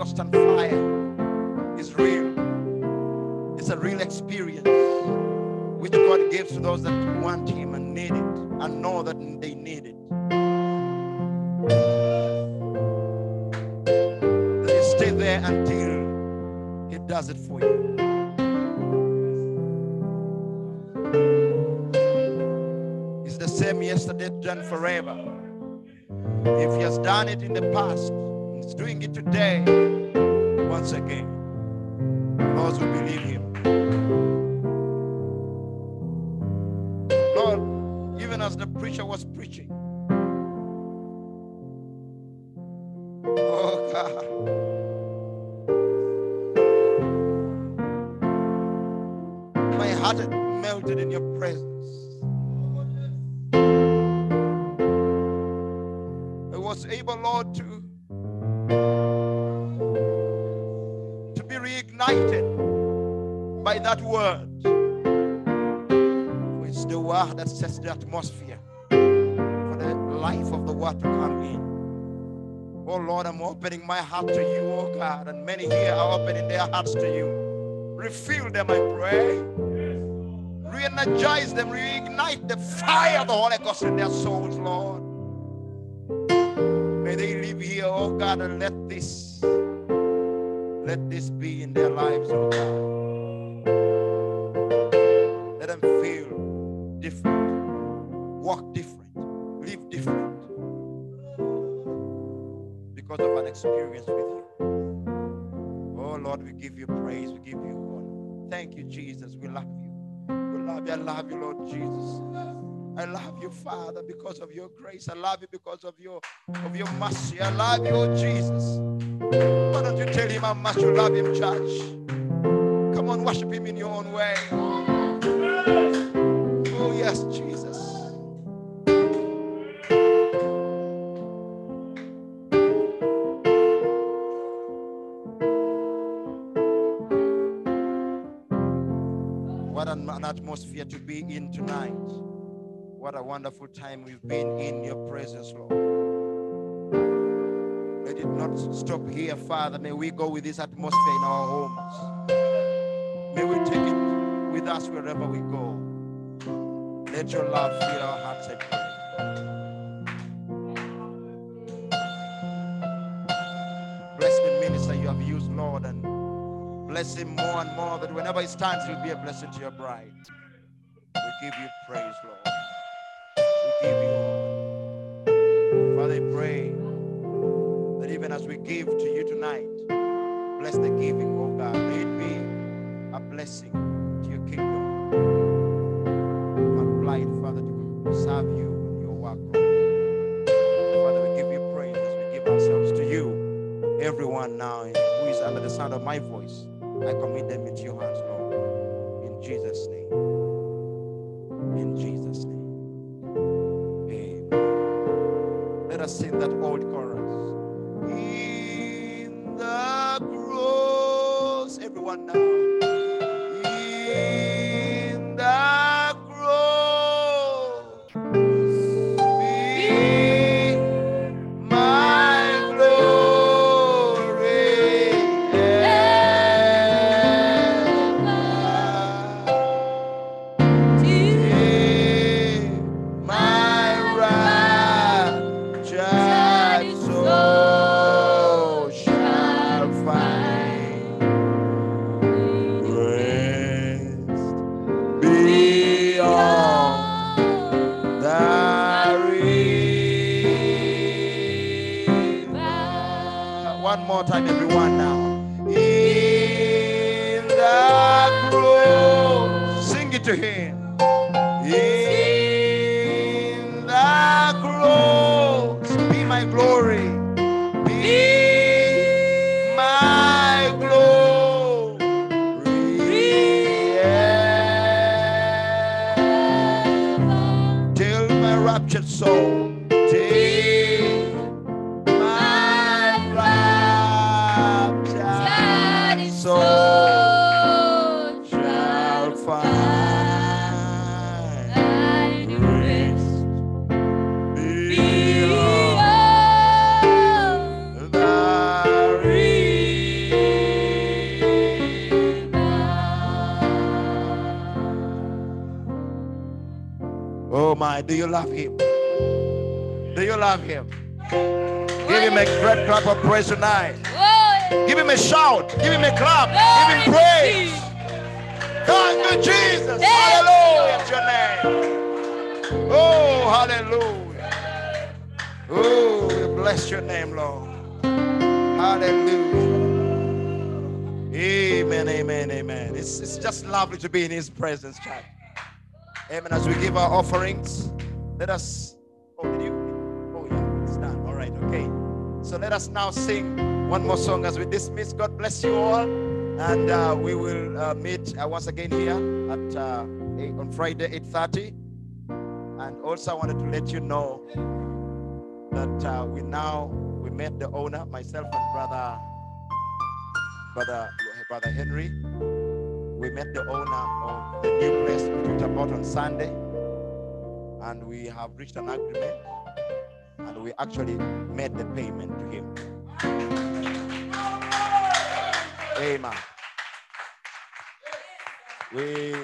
That my heart to you, oh God, and many here are opening their hearts to you. Refill them, I pray. Re-energize them, reignite the fire of the Holy Ghost in their souls, Lord. May they live here, oh God, and let this, let this be in their lives, oh God. Let them feel different, walk different, because of an experience with you. Oh Lord, we give you praise, we give you honor. Thank you, Jesus. We love you. We love you. I love you, Lord Jesus. I love you, Father, because of your grace. I love you because of your of your mercy. I love you, oh Jesus. Why don't you tell him how much you love him, church? Come on, worship him in your own way. Atmosphere to be in tonight. What a wonderful time we've been in your presence, Lord. Let it not stop here, Father. May we go with this atmosphere in our homes. May we take it with us wherever we go. Let your love fill our hearts, I pray. Bless him more and more that whenever he stands, he'll be a blessing to your bride. We give you praise, Lord. We give you. Father, I pray that even as we give to you tonight, bless the giving, oh God. May it be a blessing to your kingdom. Applied, Father, to serve you in your work, Lord. Father, we give you praise as we give ourselves to you. Everyone now who is under the sound of my voice, I commit them into your hands, raptured soul. Do you love him? Do you love him? Give him a great clap of praise tonight. Give him a shout. Give him a clap. Give him praise. Thank you, Jesus. Hallelujah to your name. Oh, hallelujah. Oh, we bless your name, Lord. Hallelujah. Amen, amen, amen. It's, it's just lovely to be in his presence, child. Amen. As we give our offerings, let us. Oh, did you? Oh, yeah, it's done. All right, okay. So let us now sing one more song as we dismiss. God bless you all. And uh, we will uh, meet uh, once again here at uh, eight, on Friday 8:30. And also, I wanted to let you know that uh, we now we met the owner, myself and brother, brother, brother Henry. We met the owner of the new place we talked about on Sunday, and we have reached an agreement, and we actually made the payment to him. Amen. We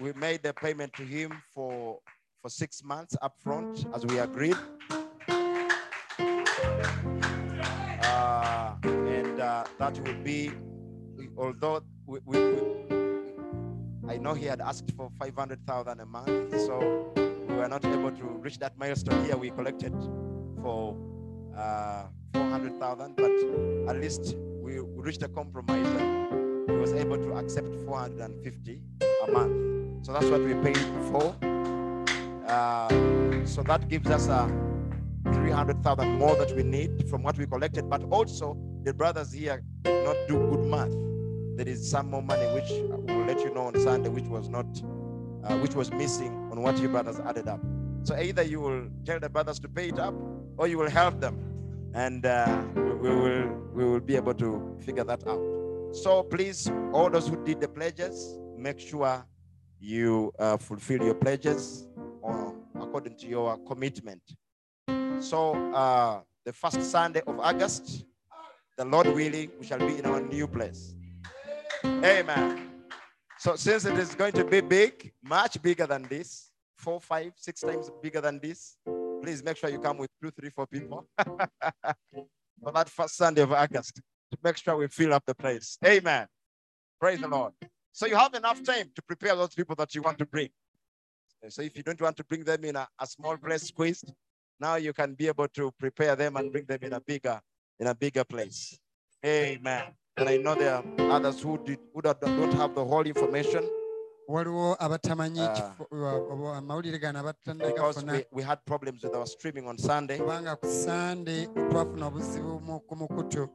we made the payment to him for for six months up front as we agreed. Uh, and uh, that would be, although we, we, we, I know he had asked for 500,000 a month, so we were not able to reach that milestone here. We collected for uh, 400,000, but at least we we reached a compromise and he was able to accept 450 a month. So that's what we paid for. Uh, so that gives us a 300,000 more that we need from what we collected. But also, the brothers here did not do good math. There is some more money which we will let you know on Sunday, which was not, uh, which was missing on what you brothers added up. So either you will tell the brothers to pay it up, or you will help them, and uh, we, will we will be able to figure that out. So please, all those who did the pledges, make sure you uh, fulfill your pledges or according to your commitment. So uh, the first Sunday of August, the Lord willing, we shall be in our new place. Amen. So since it is going to be big, much bigger than this, four, five, six times bigger than this, please make sure you come with two, three, four people for that first Sunday of August to make sure we fill up the place. Amen. Praise the Lord. So you have enough time to prepare those people that you want to bring. So if you don't want to bring them in a, a small place squeezed, now you can be able to prepare them and bring them in a bigger, in a bigger place. Amen. And I know there are others who did who don't have the whole information waliwo abatamanyi Ah. ekifo- wa- wa- amawulire gano because we, we had problems with our streaming on Sunday, ku sande twafuna obuzibu ku mukutu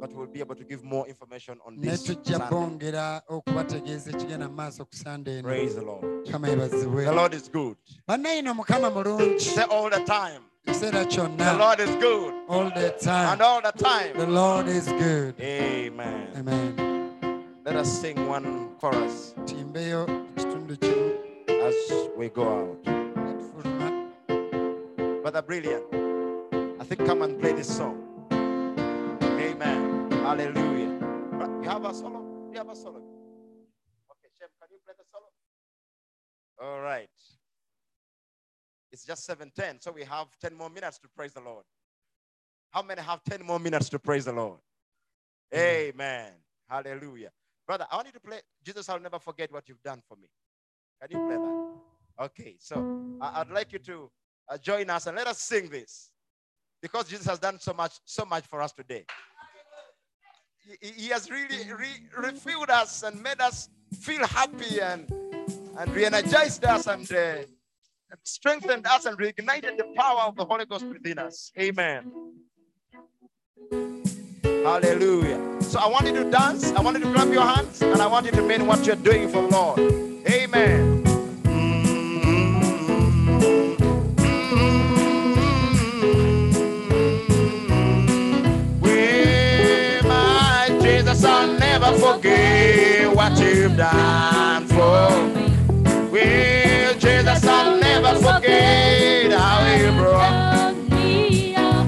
but we'll be able to give more information on this Sunday. bongera okubategeeza ekigenda mu maaso ku sande eno Praise the Lord. The Lord is good. bannayina omukama mulungi Say all the time. Ekiseera The Lord is good. all the time. And all the time. the lord is good Amen. amen Let us sing one chorus timbeyo ekitundu kimu as we go out. Brother Brilliant, I think come and play this song. Amen. Hallelujah. You have a solo? You have a solo? Okay, Shem, can you play the solo? All right. It's just 7:10, so we have 10 more minutes to praise the Lord. How many have 10 more minutes to praise the Lord? Amen. Hallelujah. Brother, I want you to play Jesus, I'll never forget what you've done for me. Can you play that? Okay, so I'd like you to uh, join us and let us sing this because Jesus has done so much, so much for us today. He- has really re- refilled us and made us feel happy and and re-energized us and, uh, and strengthened us and reignited the power of the Holy Ghost within us. Amen. Hallelujah. So I want you to dance. I want you to clap your hands, and I want you to mean what you're doing for the Lord. Amen. Well, my Jesus, I'll never forget what you've done Never forget how you brought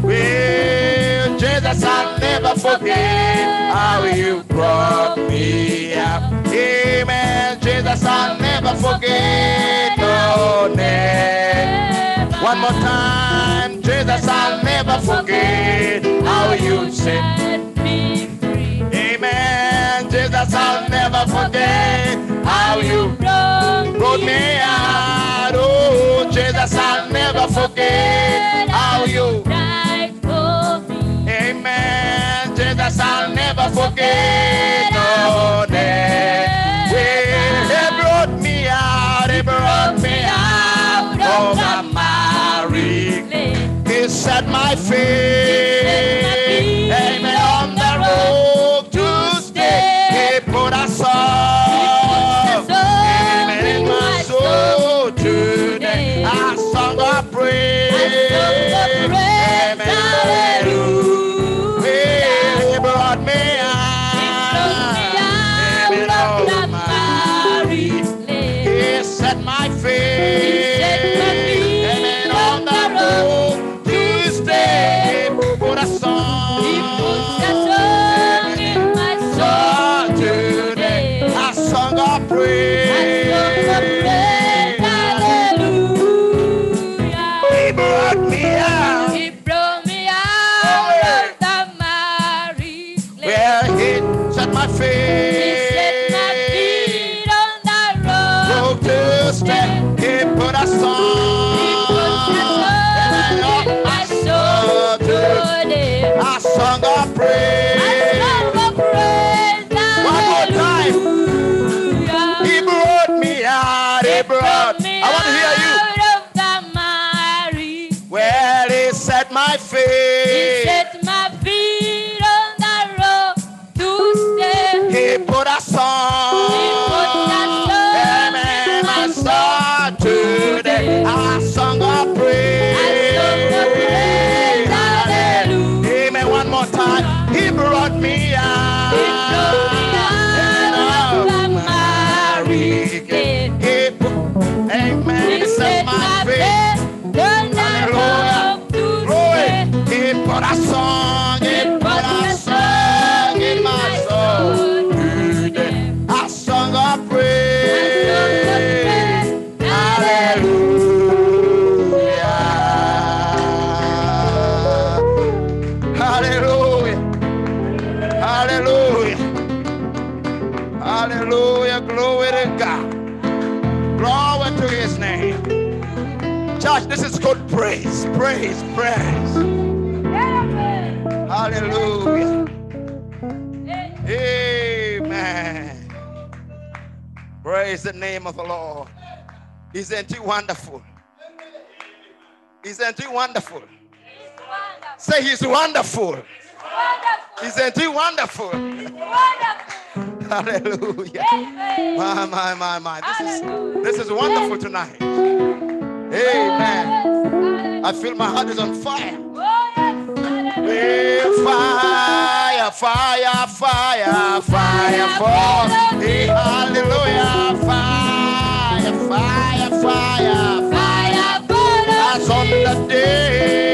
well, Jesus, I'll never forget how you brought me up. Amen. Jesus, I'll never forget. Oh, never. One more time. Jesus, I'll never forget how you set. Amen. Jesus, I'll never forget how you brought me out. Oh, Jesus, I'll never forget how you. Died for me. Amen. Jesus, I'll never forget. No, never. Well, he brought me out. He brought me out of the miry. He set my feet. praise, praise, praise. Hallelujah. Amen. Praise the name of the Lord. Isn't he wonderful? Isn't he wonderful? Say he's wonderful. Isn't he wonderful? Hallelujah. My, my, my, my. This is, this is wonderful tonight. Amen. I feel my heart is on fire. Fire, fire, fire, fire, fire. Hey, hallelujah. Fire, fire, fire, fire. That's on the day.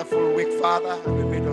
Wonderful week, Father, we meet